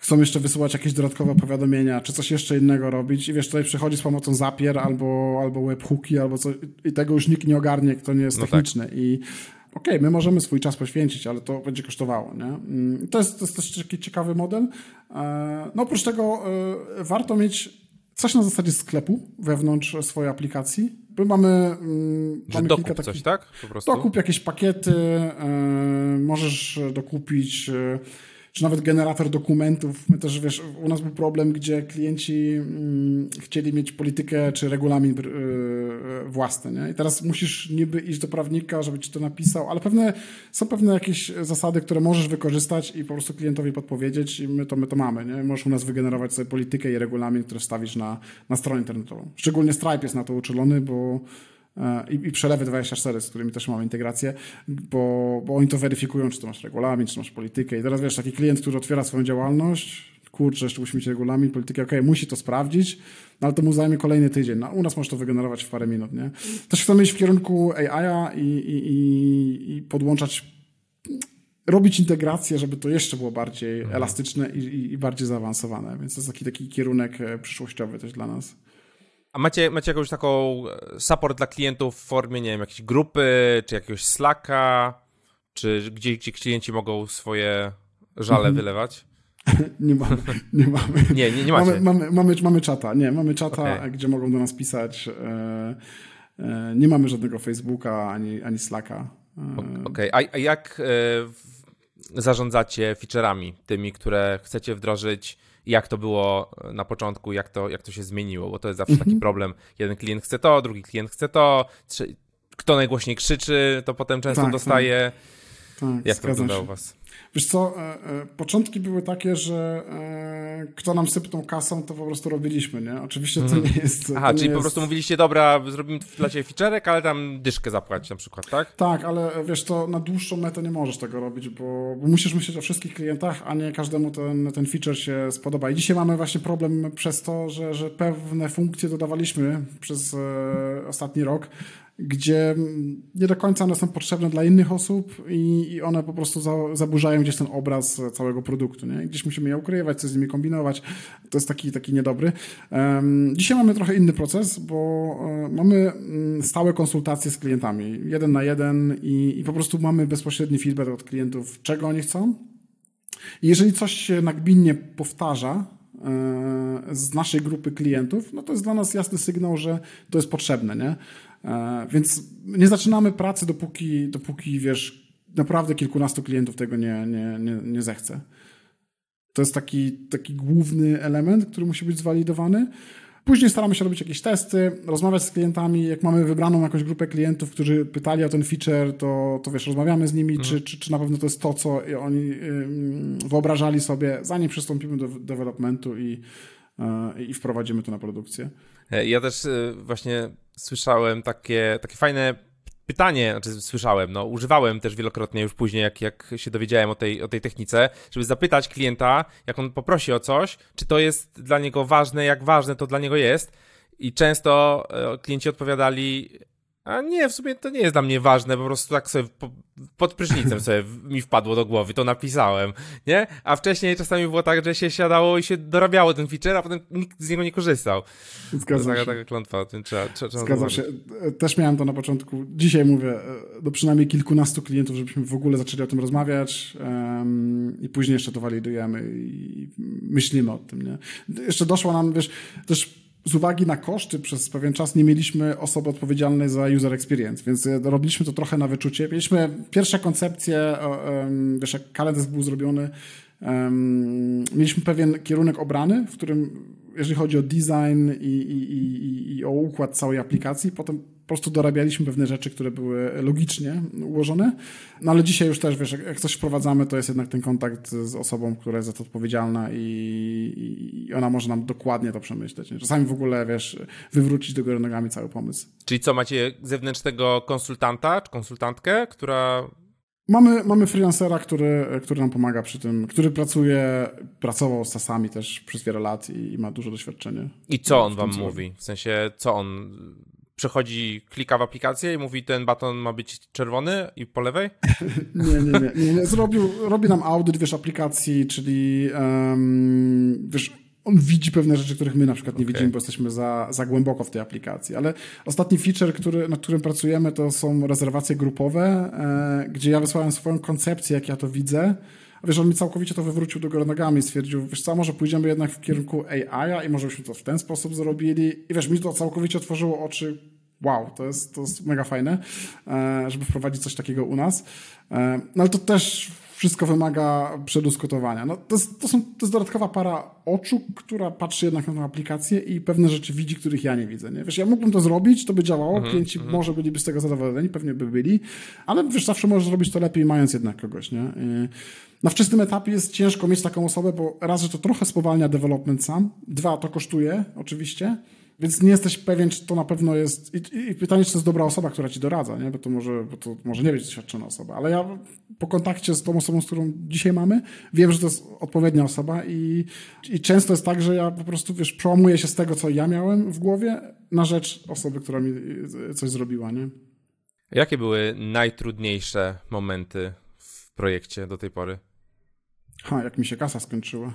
chcą jeszcze wysyłać jakieś dodatkowe powiadomienia, czy coś jeszcze innego robić i wiesz, tutaj przychodzi z pomocą Zapier albo, albo webhooki, albo coś i tego już nikt nie ogarnie, kto nie jest no techniczny tak. i okej, okay, my możemy swój czas poświęcić, ale to będzie kosztowało, nie? Mm, to jest, to jest też taki ciekawy model. E, no oprócz tego e, warto mieć coś na zasadzie sklepu wewnątrz swojej aplikacji. My mamy, mm, Że mamy dokup kilka takich, coś, tak? Po prostu? Dokup jakieś pakiety, e, możesz dokupić czy nawet generator dokumentów. My też, wiesz, u nas był problem, gdzie klienci mm, chcieli mieć politykę czy regulamin yy, własny, nie? I teraz musisz niby iść do prawnika, żeby ci to napisał, ale pewne, są pewne jakieś zasady, które możesz wykorzystać i po prostu klientowi podpowiedzieć i my to, my to mamy, nie? Możesz u nas wygenerować sobie politykę i regulamin, który wstawisz na, na stronę internetową. Szczególnie Stripe jest na to uczulony, bo i, i przelewy 24, z którymi też mamy integrację, bo, bo oni to weryfikują, czy to masz regulamin, czy masz politykę. I teraz wiesz, taki klient, który otwiera swoją działalność, kurczę, jeszcze musi mieć regulamin, politykę, okej, okay, musi to sprawdzić, no ale to mu zajmie kolejny tydzień. No, u nas możesz to wygenerować w parę minut, nie? Też chcemy iść w kierunku AI-a i, i, i, i podłączać robić integrację, żeby to jeszcze było bardziej mhm. elastyczne i, i, i, bardziej zaawansowane. Więc to jest taki, taki kierunek e, przyszłościowy też dla nas. A macie, macie jakąś taką e, support dla klientów w formie, nie wiem, jakiejś grupy, czy jakiegoś Slacka, czy gdzie, gdzie klienci mogą swoje żale mhm. wylewać? nie mamy. Nie, mamy. nie, nie, nie macie. Mamy, mamy, mamy, mamy czata, nie, mamy czata, okay. gdzie mogą do nas pisać. E, e, nie mamy żadnego Facebooka ani, ani Slacka. Okej, okay. a, jak zarządzacie featureami, tymi, które chcecie wdrożyć? Jak to było na początku, jak to, jak to się zmieniło? Bo to jest zawsze taki mhm. problem. Jeden klient chce to, drugi klient chce to. Kto najgłośniej krzyczy, to potem często tak, dostaje. Tak, tak, jak to wygląda u Was? Wiesz co, e, e, początki były takie, że e, kto nam sypnął kasą, to po prostu robiliśmy, nie? Oczywiście to mhm. nie jest... Aha, czyli jest... po prostu mówiliście, dobra, zrobimy dla ciebie featurek, ale tam dyszkę zapłacić na przykład, tak? Tak, ale wiesz, to na dłuższą metę nie możesz tego robić, bo, bo musisz myśleć o wszystkich klientach, a nie każdemu ten, ten feature się spodoba. I dzisiaj mamy właśnie problem przez to, że, że pewne funkcje dodawaliśmy przez e, ostatni rok, gdzie nie do końca one są potrzebne dla innych osób i, i one po prostu za, zaburzają gdzieś ten obraz całego produktu. Nie? Gdzieś musimy je ukrywać, coś z nimi kombinować. To jest taki, taki niedobry. Um, dzisiaj mamy trochę inny proces, bo um, mamy mm, stałe konsultacje z klientami, jeden na jeden i, i po prostu mamy bezpośredni feedback od klientów, czego oni chcą. I jeżeli coś się nagminnie powtarza, e, z naszej grupy klientów, no to jest dla nas jasny sygnał, że to jest potrzebne, nie? E, więc nie zaczynamy pracy, dopóki, dopóki wiesz, naprawdę kilkunastu klientów tego nie, nie, nie, nie zechce. To jest taki, taki główny element, który musi być zwalidowany. Później staramy się robić jakieś testy, rozmawiać z klientami. Jak mamy wybraną jakąś grupę klientów, którzy pytali o ten feature, to, to wiesz, rozmawiamy z nimi, mhm. czy, czy, czy na pewno to jest to, co oni wyobrażali sobie, zanim przystąpimy do developmentu i, e, i wprowadzimy to na produkcję. E, ja też właśnie słyszałem takie, takie fajne pytanie, znaczy słyszałem, no używałem też wielokrotnie już później, jak, jak się dowiedziałem o tej, o tej technice, żeby zapytać klienta, jak on poprosi o coś, czy to jest dla niego ważne, jak ważne to dla niego jest. I często e, klienci odpowiadali, a nie, w sumie to nie jest dla mnie ważne, po prostu tak sobie po, pod prysznicem sobie mi wpadło do głowy, to napisałem, nie? A wcześniej czasami było tak, że się siadało i się dorabiało ten feature, a potem nikt z niego nie korzystał. Zgadzam się. taka klątwa, tym trzeba, trzeba Zgadzam się. Też miałem to na początku. Dzisiaj mówię do przynajmniej kilkunastu klientów, żebyśmy w ogóle zaczęli o tym rozmawiać um, i później jeszcze to walidujemy i myślimy o tym, nie? Jeszcze doszło nam, wiesz, też z uwagi na koszty przez pewien czas nie mieliśmy osoby odpowiedzialnej za user experience, więc e, robiliśmy to trochę na wyczucie. Mieliśmy pierwsze koncepcje, wiesz, jak kalendarz był zrobiony, mieliśmy pewien kierunek obrany, w którym jeżeli chodzi o design i, i, i, i o układ całej aplikacji, potem po prostu dorabialiśmy pewne rzeczy, które były logicznie ułożone. No ale dzisiaj już też, wiesz, jak coś wprowadzamy, to jest jednak ten kontakt z osobą, która jest za to odpowiedzialna i, i ona może nam dokładnie to przemyśleć. Czasami w ogóle, wiesz, wywrócić do góry nogami cały pomysł. Czyli co, macie zewnętrznego konsultanta czy konsultantkę, która Mamy, mamy freelancera, który, który nam pomaga przy tym, który pracuje, pracował z tasami też przez wiele lat i, i ma duże doświadczenie. I co on wam mówi? W sensie, co on przechodzi, klika w aplikację i mówi, ten baton ma być czerwony i po lewej? nie, nie, nie, nie, nie. Zrobił, robi nam audyt, wiesz, aplikacji, czyli um, wiesz, on widzi pewne rzeczy, których my na przykład nie okay. widzimy, bo jesteśmy za, za głęboko w tej aplikacji. Ale ostatni feature, który, nad którym pracujemy, to są rezerwacje grupowe, e, gdzie ja wysłałem swoją koncepcję, jak ja to widzę. A wiesz, on mi całkowicie to wywrócił do góry nogami i stwierdził, wiesz co, może pójdziemy jednak w kierunku AI-a i może byśmy to w ten sposób zrobili. I wiesz, mi to całkowicie otworzyło oczy. Wow, to jest, to jest mega fajne, e, żeby wprowadzić coś takiego u nas. E, no ale to też wszystko wymaga przedyskutowania. No, to, jest, to, są, to jest dodatkowa para oczu, która patrzy jednak na tę aplikację i pewne rzeczy widzi, których ja nie widzę. Nie? Wiesz, ja mógłbym to zrobić, to by działało, mm -hmm, klienci mm -hmm. może byliby z tego zadowoleni, pewnie by byli, ale wiesz, zawsze możesz zrobić to lepiej, mając jednak kogoś. Nie? I na wczesnym etapie jest ciężko mieć taką osobę, bo raz, że to trochę spowalnia development sam, dwa, to kosztuje oczywiście, więc nie jesteś pewien, czy to na pewno jest. I, i, pytanie, czy to jest dobra osoba, która ci doradza, nie? Bo to może, bo to może nie być doświadczona osoba. Ale ja po kontakcie z tą osobą, z którą dzisiaj mamy, wiem, że to jest odpowiednia osoba i, i często jest tak, że ja po prostu wiesz, przełamuję się z tego, co ja miałem w głowie, na rzecz osoby, która mi coś zrobiła, nie? Jakie były najtrudniejsze momenty projekcie do tej pory? Ha, jak mi się kasa skończyła.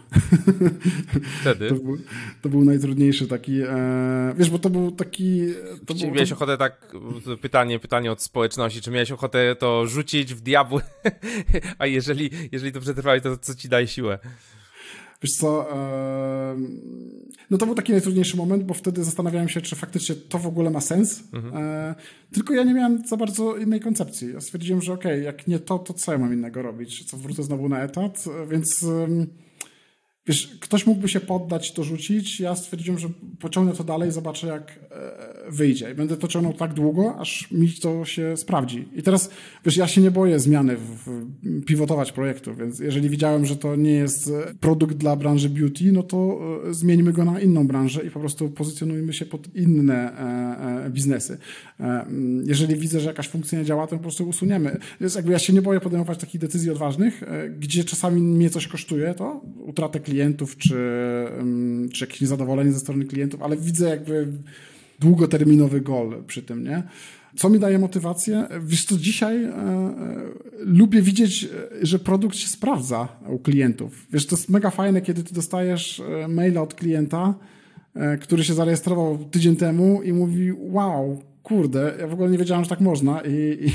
Wtedy? To był, to był najtrudniejszy taki, e, wiesz, bo to był taki... To czy był, miałeś to... ochotę tak, pytanie, pytanie od społeczności, czy miałeś ochotę to rzucić w diabły, a jeżeli, jeżeli to przetrwałeś, to co ci daje siłę? Wiesz co, no to był taki najtrudniejszy moment, bo wtedy zastanawiałem się, czy faktycznie to w ogóle ma sens. Mhm. E, tylko ja nie miałem za bardzo innej koncepcji. Ja stwierdziłem, że okej, okay, jak nie to, to co ja mam innego robić? Co wrócę znowu na etat, więc wiesz, ktoś mógłby się poddać, to rzucić. Ja stwierdziłem, że pociągnę to dalej, zobaczę jak e, wyjdzie. I będę to ciągnął tak długo, aż mi to się sprawdzi. I teraz, wiesz, ja się nie boję zmiany, w, pivotować projektu, więc jeżeli widziałem, że to nie jest produkt dla branży beauty, no to e, zmieńmy go na inną branżę i po prostu pozycjonujmy się pod inne e, biznesy. jeżeli widzę, że jakaś funkcja nie działa, to po prostu usuniemy. Więc jakby ja się nie boję podejmować takich decyzji odważnych, gdzie czasami mnie coś kosztuje, to utratę klienta, klientów, czy, czy jakieś niezadowolenie ze strony klientów, ale widzę jakby długoterminowy gol przy tym, nie? Co mi daje motywację? Wiesz co, dzisiaj e, e, lubię widzieć, e, że produkt się sprawdza u klientów. Wiesz, to jest mega fajne, kiedy ty dostajesz e, maila od klienta, e, który się zarejestrował tydzień temu i mówi, wow, kurde, ja w ogóle nie wiedziałem, że tak można i,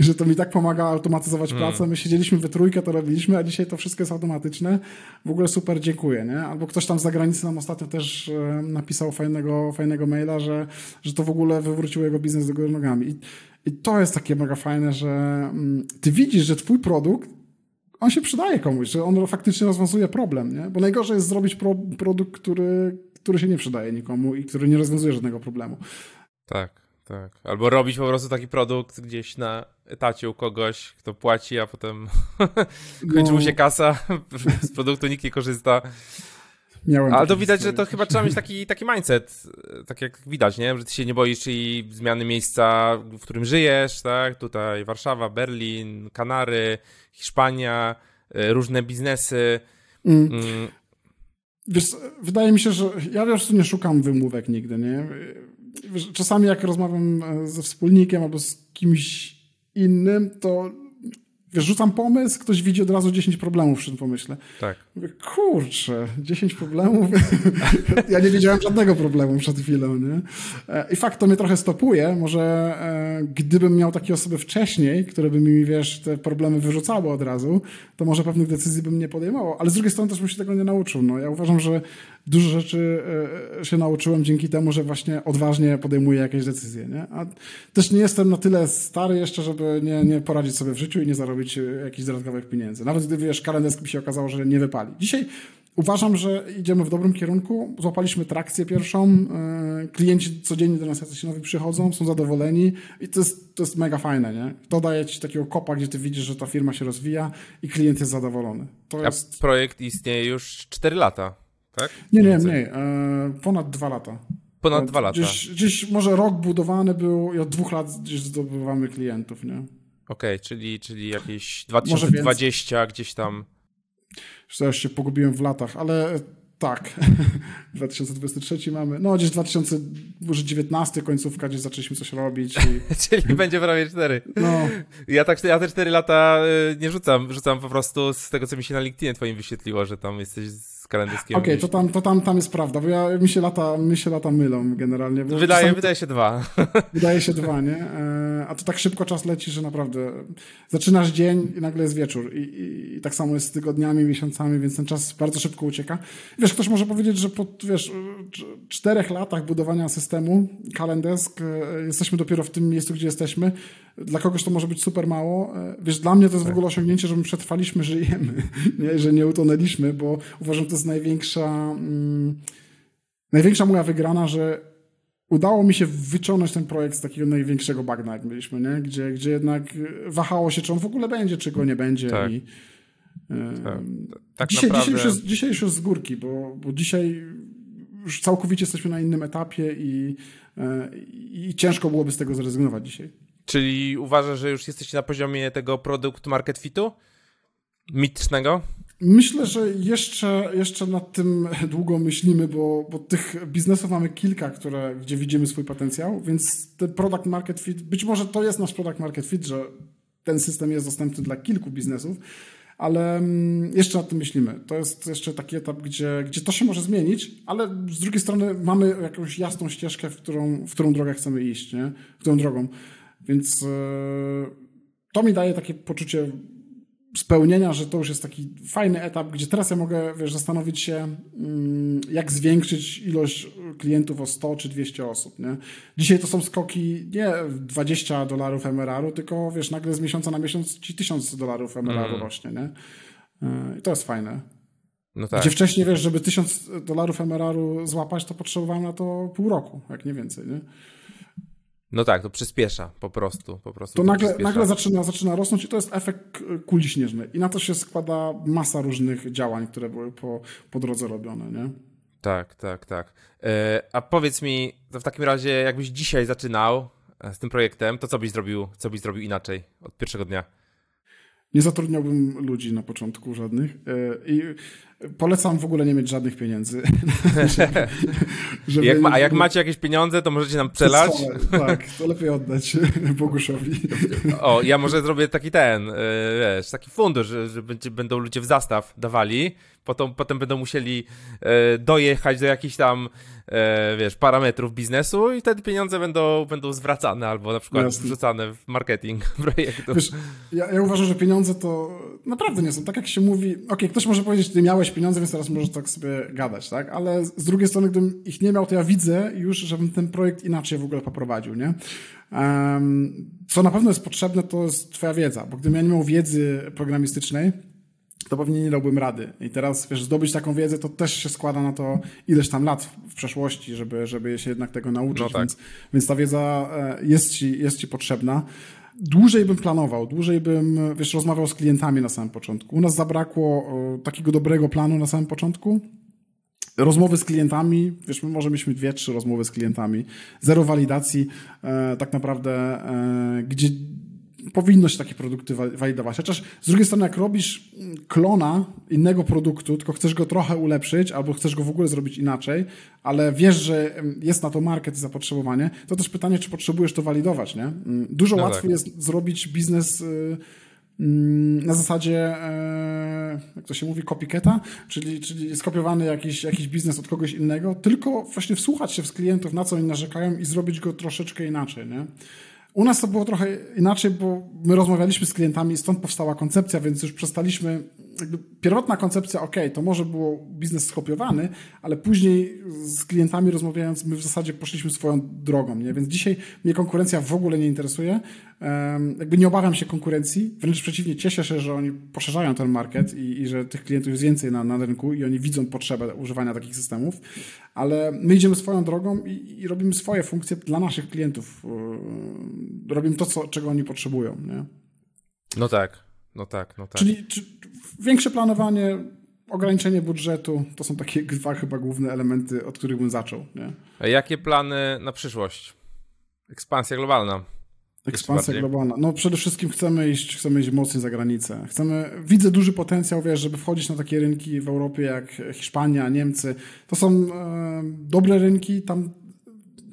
i że to mi tak pomaga automatyzować hmm. pracę. My siedzieliśmy we trójkę, to robiliśmy, a dzisiaj to wszystko jest automatyczne. W ogóle super, dziękuję, nie? Albo ktoś tam z zagranicy nam ostatnio też e, napisał fajnego, fajnego maila, że, że to w ogóle wywróciło jego biznes do góry nogami. I, I to jest takie mega fajne, że mm, ty widzisz, że twój produkt on się przydaje komuś, że on faktycznie rozwiązuje problem, nie? Bo najgorzej jest zrobić pro, produkt, który, który się nie przydaje nikomu i który nie rozwiązuje żadnego problemu. Tak. Tak. Albo robić po prostu taki produkt gdzieś na etacie u kogoś, kto płaci, a potem kończy mu się no. kasa, z produktu nikt nie korzysta. Miałem Ale to widać, że to chyba trzeba mieć taki, taki mindset, tak jak widać, nie? Że ty się nie boisz i zmiany miejsca, w którym żyjesz, tak? Tutaj Warszawa, Berlin, Kanary, Hiszpania, e, różne biznesy. Mm. Mm. Wiesz, wydaje mi się, że ja prostu nie szukam wymówek nigdy, nie? Czasami jak rozmawiam e, ze wspólnikiem albo z kimś innym, to wiesz, rzucam pomysł, ktoś widzi od razu 10 problemów przy tym pomyśle. Tak. Mówię, kurczę, 10 problemów? ja nie wiedziałem żadnego problemu przed chwilą, nie? E, I fakt to mnie trochę stopuje. Może e, gdybym miał takie osoby wcześniej, które by mi, wiesz, te problemy wyrzucały od razu, to może pewnych decyzji bym nie podejmował. Ale z drugiej strony też bym się tego nie nauczył. No, ja uważam, że dużo rzeczy e, się nauczyłem dzięki temu, że właśnie odważnie podejmuję jakieś decyzje, nie? A też nie jestem na tyle stary jeszcze, żeby nie, nie poradzić sobie w życiu i nie zarobić jakichś dodatkowych pieniędzy. Nawet gdy, wiesz, kalendarz by się okazało, że nie wypali. Dzisiaj uważam, że idziemy w dobrym kierunku. Złapaliśmy trakcję pierwszą. E, klienci codziennie do nas jacyś nowi przychodzą, są zadowoleni i to jest, to jest mega fajne, nie? To daje ci takiego kopa, gdzie ty widzisz, że ta firma się rozwija i klient jest zadowolony. To A jest... projekt istnieje już 4 lata, tak? Nie, nie, nie. E, ponad 2 lata. Ponad dwa lata. Gdzieś, gdzieś może rok budowany był i od dwóch lat gdzieś zdobywamy klientów, nie? Okej, okay, czyli, czyli jakieś 2020 gdzieś tam. Już się pogubiłem w latach, ale tak. 2023 mamy. No, gdzieś 2019 końcówka, gdzieś zaczęliśmy coś robić. I... Czyli będzie prawie 4. No. Ja, tak, ja te 4 lata y, nie rzucam. Rzucam po prostu z tego, co mi się na LinkedInie twoim wyświetliło, że tam jesteś z kalendyskiem. Okej, okay, to, tam, to tam, tam jest prawda, bo ja, mi, się lata, mi się lata mylą generalnie. wydaje, czasami... wydaje się dwa. Wydaje się dwa, nie? E, a to tak szybko czas leci, że naprawdę zaczynasz dzień i nagle jest wieczór. I, i, i tak samo jest z tygodniami, miesiącami, więc ten czas bardzo szybko ucieka. Wiesz, ktoś może powiedzieć, że po wiesz, czterech latach budowania systemu Calendesk e, jesteśmy dopiero w tym miejscu, gdzie jesteśmy. Dla kogoś to może być super mało. E, wiesz, dla mnie to jest w tak. ogóle osiągnięcie, że my przetrwaliśmy, żyjemy, nie? że nie utonęliśmy, bo uważam, że to jest największa, mm, największa moja wygrana, że udało mi się wyciągnąć ten projekt z takiego największego bagna, jak byliśmy, nie? Gdzie, gdzie jednak wahało się, czy on w ogóle będzie, czy go nie będzie. Tak. I, tak. tak dzisiaj, naprawdę... dzisiaj, już jest, dzisiaj już z górki, bo, bo dzisiaj już całkowicie jesteśmy na innym etapie i, e, i ciężko byłoby z tego zrezygnować dzisiaj. Czyli uważasz, że już jesteście na poziomie tego produkt market fitu? Mitycznego? Myślę, że jeszcze, jeszcze nad tym długo myślimy, bo, bo tych biznesów mamy kilka, które, gdzie widzimy swój potencjał, więc ten product market fit, być może to jest nasz product market fit, że ten system jest dostępny dla kilku biznesów, ale mm, jeszcze nad tym myślimy. To jest jeszcze taki etap, gdzie, gdzie to się może zmienić, ale z drugiej strony mamy jakąś jasną ścieżkę, w którą, w którą drogę chcemy iść, nie? którą drogą. Więc e, to mi daje takie poczucie spełnienia, że to już jest taki fajny etap, gdzie teraz ja mogę wiesz, zastanowić się, mm, jak zwiększyć ilość klientów o 100 czy 200 osób. Nie? Dzisiaj to są skoki nie 20 dolarów MRR-u, tylko wiesz, nagle z miesiąca na miesiąc ci 1000 dolarów MRR-u mm. rośnie. Nie? E, I to jest fajne. No tak. Gdzie wcześniej, wiesz, żeby 1000 dolarów MRR-u złapać, to potrzebowałem na to pół roku, jak nie więcej. Nie? No tak, to przyspiesza po prostu. Po prostu to, to nagle, nagle zaczyna, zaczyna rosnąć i to jest efekt kuli śnieżnej. I na to się składa masa różnych działań, które były po, po drodze robione, nie? Tak, tak, tak. E, a powiedz mi, to w takim razie jakbyś dzisiaj zaczynał e, z tym projektem, to co byś zrobił, co byś zrobił inaczej od pierwszego dnia? Nie zatrudniałbym ludzi na początku żadnych e, i polecam w ogóle nie mieć żadnych pieniędzy. żeby, żeby jak ma, a jak macie jakieś pieniądze, to możecie nam przelać? Tak, to lepiej oddać Boguszowi. O, ja może zrobię taki ten, e, wiesz, taki fundusz, że, że będą ludzie w zastaw dawali Potem, potem będą musieli e, dojechać do jakichś tam, e, wiesz, parametrów biznesu i wtedy pieniądze będą, będą zwracane albo na przykład Jasne. wrzucane w marketing projektu. Wiesz, ja, ja, uważam, że pieniądze to naprawdę nie są. Tak jak się mówi, okej, okay, ktoś może powiedzieć, ty miałeś pieniądze, więc teraz możesz tak sobie gadać, tak? Ale z drugiej strony, gdybym ich nie miał, to ja widzę już, żebym ten projekt inaczej w ogóle poprowadził, nie? Um, co na pewno jest potrzebne, to jest twoja wiedza, bo gdybym ja nie miał wiedzy programistycznej, to pewnie nie dałbym rady. I teraz, wiesz, zdobyć taką wiedzę, to też się składa na to ileś tam lat w, przeszłości, żeby, żeby się jednak tego nauczyć. No tak. więc, więc ta wiedza e, jest ci, jest ci potrzebna. Dłużej bym planował, dłużej bym, wiesz, rozmawiał z klientami na samym początku. U nas zabrakło takiego dobrego planu na samym początku. Rozmowy z klientami, wiesz, my może mieliśmy dwie, trzy rozmowy z klientami, zero walidacji, e, tak naprawdę, e, gdzie powinno się takie produkty walidować. Chociaż z drugiej strony, jak robisz klona innego produktu, tylko chcesz go trochę ulepszyć, albo chcesz go w ogóle zrobić inaczej, ale wiesz, że jest na to market i zapotrzebowanie, to też pytanie, czy potrzebujesz to walidować, nie? Mm, dużo no łatwiej tak. jest zrobić biznes y, mm, na zasadzie, e, jak to się mówi, copycata, czyli, czyli skopiowany jakiś, jakiś biznes od kogoś innego, tylko właśnie wsłuchać się w klientów, na co oni narzekają i zrobić go troszeczkę inaczej, nie? U nas to było trochę inaczej, bo my rozmawialiśmy z klientami, stąd powstała koncepcja, więc już przestaliśmy. Pierwotna koncepcja, ok, to może było biznes skopiowany, ale później z klientami rozmawiając, my w zasadzie poszliśmy swoją drogą, nie? Więc dzisiaj mnie konkurencja w ogóle nie interesuje. Um, jakby nie obawiam się konkurencji, wręcz przeciwnie, cieszę się, że oni poszerzają ten market i, i że tych klientów jest więcej na, na rynku i oni widzą potrzebę używania takich systemów, ale my idziemy swoją drogą i, i robimy swoje funkcje dla naszych klientów. Robimy to, co, czego oni potrzebują. Nie? No tak, no tak, no tak. Czyli czy, większe planowanie, ograniczenie budżetu to są takie dwa chyba główne elementy, od których bym zaczął. Nie? A jakie plany na przyszłość? Ekspansja globalna. Ekspansja globalna. No przede wszystkim chcemy iść, chcemy iść mocniej za granicę. Chcemy, widzę duży potencjał, wiesz, żeby wchodzić na takie rynki w Europie jak Hiszpania, Niemcy. To są e, dobre rynki, tam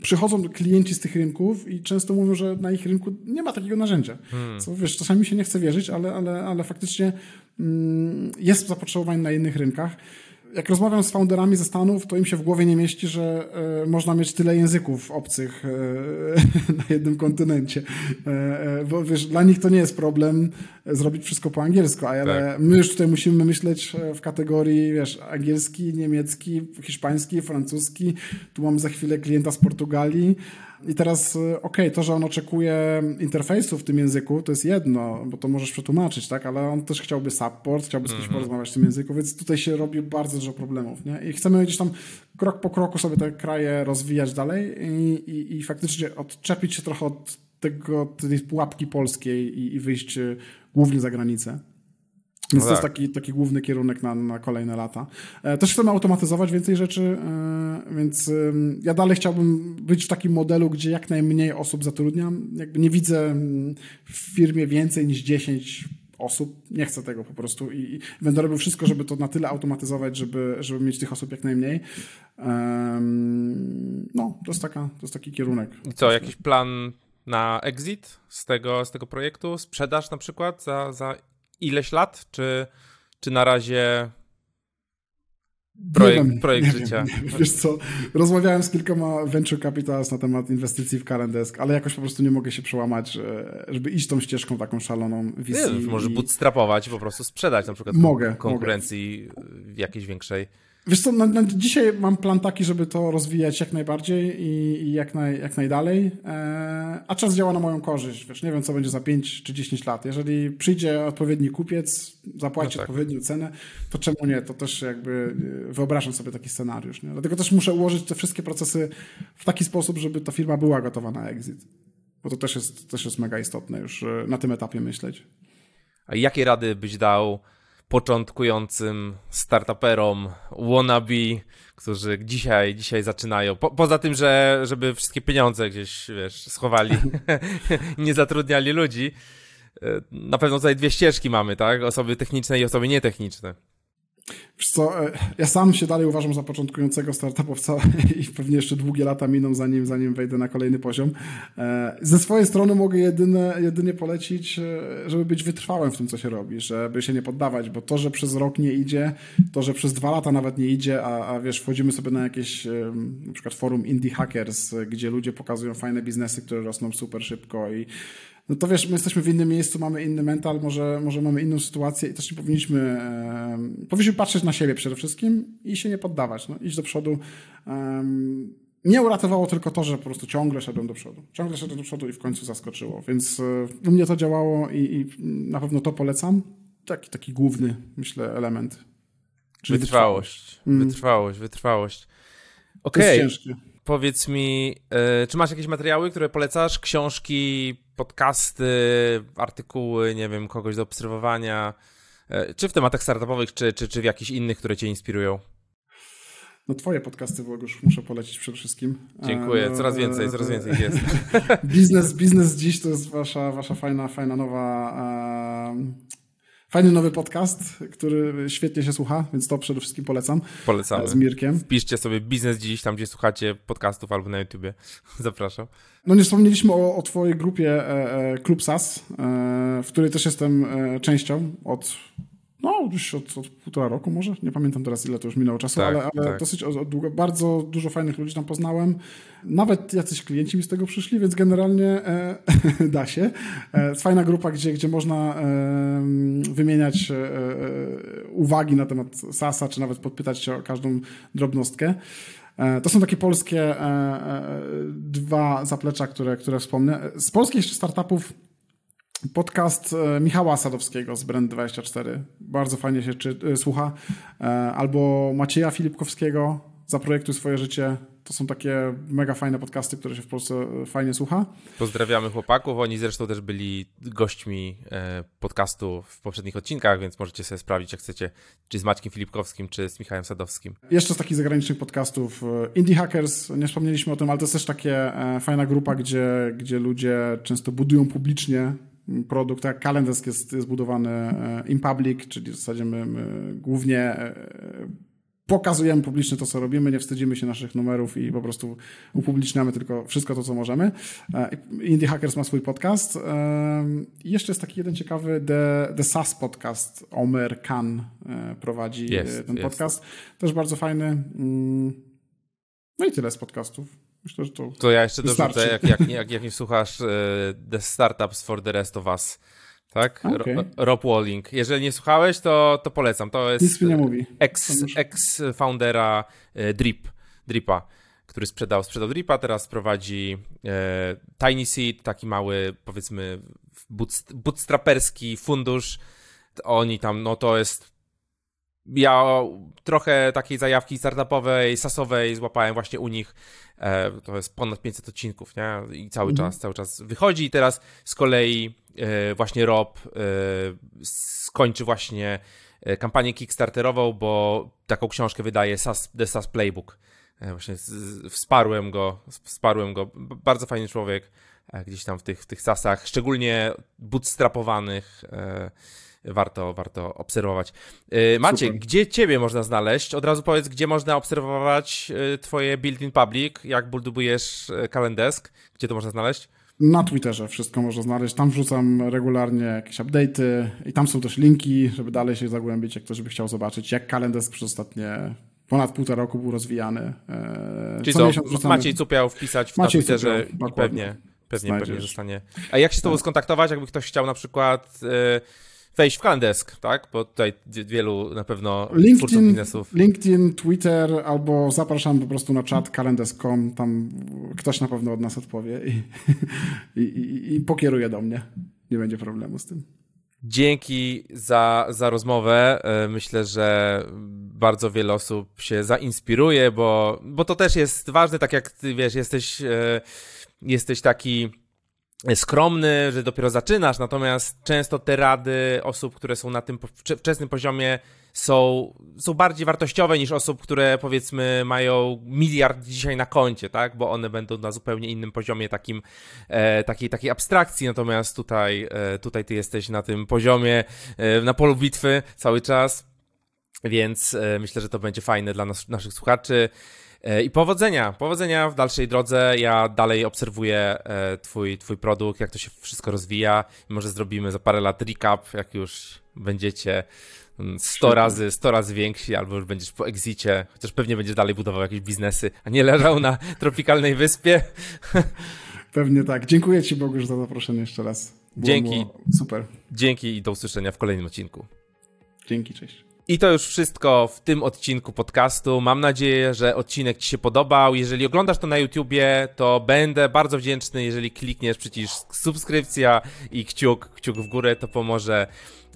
przychodzą klienci z tych rynków i często mówią, że na ich rynku nie ma takiego narzędzia. Hmm. Co wiesz, czasami się nie chce wierzyć, ale, ale, ale faktycznie mm, jest zapotrzebowanie na innych rynkach jak rozmawiam z founderami ze Stanów, to im się w głowie nie mieści, że e, można mieć tyle języków obcych e, na jednym kontynencie. E, bo wiesz, dla nich to nie jest problem zrobić wszystko po angielsku, ale tak. my już tutaj musimy myśleć w kategorii, wiesz, angielski, niemiecki, hiszpański, francuski. Tu mam za chwilę klienta z Portugalii. I teraz, y, okej, okay, to, że on oczekuje interfejsu w tym języku, to jest jedno, bo to możesz przetłumaczyć, tak? Ale on też chciałby support, chciałby z kimś mm -hmm. porozmawiać w tym języku, więc tutaj się robi bardzo dużo problemów, nie? I chcemy gdzieś tam krok po kroku sobie te kraje rozwijać dalej i, i, i faktycznie odczepić się trochę od tego, tej pułapki polskiej i, i wyjść y, głównie za granicę. Więc no to jest tak. taki, taki główny kierunek na, na kolejne lata. E, też chcemy automatyzować więcej rzeczy, e, więc ja dalej chciałbym być w takim modelu, gdzie jak najmniej osób zatrudniam. Jakby nie widzę w firmie więcej niż 10 osób. Nie chcę tego po prostu i, będę robił wszystko, żeby to na tyle automatyzować, żeby, żeby mieć tych osób jak najmniej. no, to jest, taka, to jest taki kierunek. I co, jakiś plan na exit z tego, z tego projektu? Sprzedaż na przykład za, za ileś lat? Czy, czy na razie projekt, wiem, projekt życia? Wiem, wiesz co, rozmawiałem z kilkoma venture capitals na temat inwestycji w Calendesk, ale jakoś po prostu nie mogę się przełamać, żeby iść tą ścieżką taką szaloną VC. Nie, może bootstrapować, po prostu sprzedać na przykład mogę, konkurencji mogę. jakiejś większej. Wiesz co, na, na, dzisiaj mam plan taki, żeby to rozwijać jak najbardziej i, i jak, naj, jak najdalej, e, a czas działa na moją korzyść. Wiesz, nie wiem, co będzie za 5 czy 10 lat. Jeżeli przyjdzie odpowiedni kupiec, zapłaci no tak. odpowiednią cenę, to czemu nie? To też jakby e, wyobrażam sobie taki scenariusz. Nie? Dlatego też muszę ułożyć te wszystkie procesy w taki sposób, żeby ta firma była gotowa na exit. Bo to też jest, też jest mega istotne już e, na tym etapie myśleć. A jakie rady byś dał początkującym startuperom, wannabe, którzy dzisiaj, dzisiaj zaczynają. Po, poza tym, że żeby wszystkie pieniądze gdzieś, wiesz, schowali, nie zatrudniali ludzi. E, na pewno tutaj dwie ścieżki mamy, tak? Osoby techniczne i osoby nietechniczne. Wiesz co, e, ja sam się dalej uważam za początkującego startupowca i pewnie jeszcze długie lata miną, zanim, zanim wejdę na kolejny poziom. E, ze swojej strony mogę jedyne, jedynie polecić, e, żeby być wytrwałym w tym, co się robi, żeby się nie poddawać, bo to, że przez rok nie idzie, to, że przez dwa lata nawet nie idzie, a, a wiesz, wchodzimy sobie na jakieś na przykład forum Indie Hackers, gdzie ludzie pokazują fajne biznesy, które rosną super szybko i no to wiesz, my jesteśmy w innym miejscu, mamy inny mental, może, może mamy inną sytuację i też nie powinniśmy, e, powinniśmy patrzeć na siebie przede wszystkim i się nie poddawać, no, iść do przodu. E, mnie uratowało tylko to, że po prostu ciągle szedłem do przodu. Ciągle szedłem do przodu i w końcu zaskoczyło, więc e, u mnie to działało i, i na pewno to polecam. Taki, taki główny, myślę, element. Czyli wytrwałość. Mm. Wytrwałość, wytrwałość. Okej. Okay. Powiedz mi, e, czy masz jakieś materiały, które polecasz? Książki, podcasty, artykuły, nie wiem, kogoś do obserwowania, e, czy w tematach startupowych, czy, czy, czy w jakichś innych, które cię inspirują? No twoje podcasty, już muszę polecić przede wszystkim. Dziękuję, no, coraz więcej, coraz więcej jest. biznes, biznes dziś to jest wasza, wasza fajna, fajna nowa Fajny nowy podcast, który świetnie się słucha, więc to przede wszystkim polecam. Polecamy. Z Mirkiem. Wpiszcie sobie biznes dziś, tam gdzie słuchacie podcastów albo na YouTubie. Zapraszam. No nie wspomnieliśmy o, o twojej grupie e, e, Klub SAS, e, w której też jestem e, częścią od no, już od, od, półtora roku może, nie pamiętam teraz ile to już minęło czasu, tak, ale, ale tak. dosyć od, od długo. Bardzo dużo fajnych ludzi tam poznałem. Nawet jacyś klienci mi z tego przyszli, więc generalnie e, da się. E, fajna grupa, gdzie, gdzie można e, wymieniać e, e, uwagi na temat SASA, czy nawet podpytać się o każdą drobnostkę. E, to są takie polskie dwa zaplecza, które, które wspomnę. Z polskich startupów Podcast e, Michała Sadowskiego z Brand24. Bardzo fajnie się czy, e, słucha. E, albo Macieja Filipkowskiego Zaprojektuj swoje życie. To są takie mega fajne podcasty, które się w Polsce fajnie słucha. Pozdrawiamy chłopaków. Oni zresztą też byli gośćmi podcastu w poprzednich odcinkach, więc możecie sobie sprawdzić, jak chcecie, czy z Maćkiem Filipkowskim, czy z Michałem Sadowskim. Jeszcze z takich zagranicznych podcastów Indie Hackers, nie wspomnieliśmy o tym, ale to jest też takie fajna grupa, gdzie, gdzie ludzie często budują publicznie produkt, jak Kalendarz jest, jest budowany e, in public, czyli w zasadzie my, my głównie e, pokazujemy publicznie to, co robimy, nie wstydzimy się naszych numerów i po prostu upubliczniamy tylko wszystko to, co możemy. E, Indie Hackers ma swój podcast. I jeszcze jest taki jeden ciekawy The, The SAS Podcast. Omer Khan prowadzi jest, ten podcast. Też bardzo fajny. Mm. No i tyle z podcastów. Myślę, że to. To ja jeszcze dorzucę, jak, jak, jak, jak nie słuchasz uh, The Startups for the Rest of Us. Tak? Okay. Rob Walling. Jeżeli nie słuchałeś, to, to polecam. To jest Nic mi nie mówi. Ex, ex-foundera e, Drip, Dripa, który sprzedał, sprzedał Dripa, teraz prowadzi e, Tiny Seed, taki mały, powiedzmy, bootstraperski fundusz. Oni tam, no to jest ja trochę takiej zajawki startupowej, sasowej złapałem właśnie u nich. E, to jest ponad 500 odcinków, nie? I cały mhm. czas, cały czas wychodzi. I teraz z kolei e, właśnie Rob e, skończy właśnie kampanię Kickstarterową, bo taką książkę wydaje SAS, The SAS Playbook. Właśnie wsparłem go, wsparłem go. Bardzo fajny człowiek gdzieś tam w tych, w tych sasach, szczególnie bootstrapowanych warto, warto obserwować. Y, Maciek, Super. gdzie ciebie można znaleźć? Od razu powiedz, gdzie można obserwować y, twoje build-in public, jak budujesz y, gdzie to można znaleźć? Na Twitterze wszystko można znaleźć. Tam wrzucam regularnie jakieś update'y i tam są też linki, żeby dalej się zagłębić, jak ktoś by chciał zobaczyć, jak kalendarz przez ostatnie ponad półtora roku był rozwijany. E, Czyli co, wrzucamy... Maciej Cupiał wpisać w Maciej Twitterze Cupiał, i pewnie, pewnie, pewnie zostanie. A jak się z tobą tak. skontaktować, jakby ktoś chciał na przykład... Yy wejść w Kalendesk, tak? Bo tutaj wielu na pewno LinkedIn, biznesów. LinkedIn, Twitter albo zapraszam po prostu na czat kalendesk.com, tam ktoś na pewno od nas odpowie i, i, i, i pokieruje do mnie. Nie będzie problemu z tym. Dzięki za, za rozmowę. E, myślę, że bardzo wiele osób się zainspiruje, bo, bo to też jest ważne, tak jak ty wiesz, jesteś, e, jesteś taki skromny, że dopiero zaczynasz, natomiast często te rady osób, które są na tym wczesnym poziomie są, są bardziej wartościowe niż osób, które powiedzmy mają miliard dzisiaj na koncie, tak? Bo one będą na zupełnie innym poziomie takim, e, takiej, takiej abstrakcji, natomiast tutaj, e, tutaj ty jesteś na tym poziomie, e, na polu bitwy cały czas, więc e, myślę, że to będzie fajne dla nas, naszych słuchaczy. E, I powodzenia, powodzenia w dalszej drodze. Ja dalej obserwuję e, twój, twój produkt, jak to się wszystko rozwija. Może zrobimy za parę lat recap, jak już będziecie 100 razy, 100 razy więksi, albo już będziesz po exicie, chociaż pewnie będziesz dalej budował jakieś biznesy, a nie leżał na tropikalnej wyspie. Pewnie tak. Dziękuję Ci Bogu za zaproszenie jeszcze raz. Było Dzięki. super. Dzięki i do usłyszenia w kolejnym odcinku. Dzięki, cześć. I to już wszystko w tym odcinku podcastu. Mam nadzieję, że odcinek Ci się podobał. Jeżeli oglądasz to na YouTubie, to będę bardzo wdzięczny, jeżeli klikniesz przycisk subskrypcja i kciuk, kciuk w górę, to pomoże,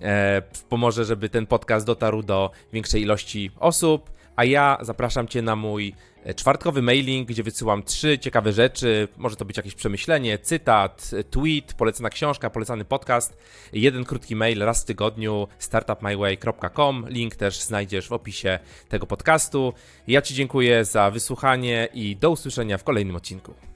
e, pomoże, żeby ten podcast dotarł do większej ilości osób. A ja zapraszam Cię na mój czwartkowy mailing, gdzie wysyłam trzy ciekawe rzeczy. Może to być jakieś przemyślenie, cytat, tweet, polecana książka, polecany podcast. Jeden krótki mail raz w tygodniu startupmyway.com. Link też znajdziesz w opisie tego podcastu. Ja Ci dziękuję za wysłuchanie i do usłyszenia w kolejnym odcinku.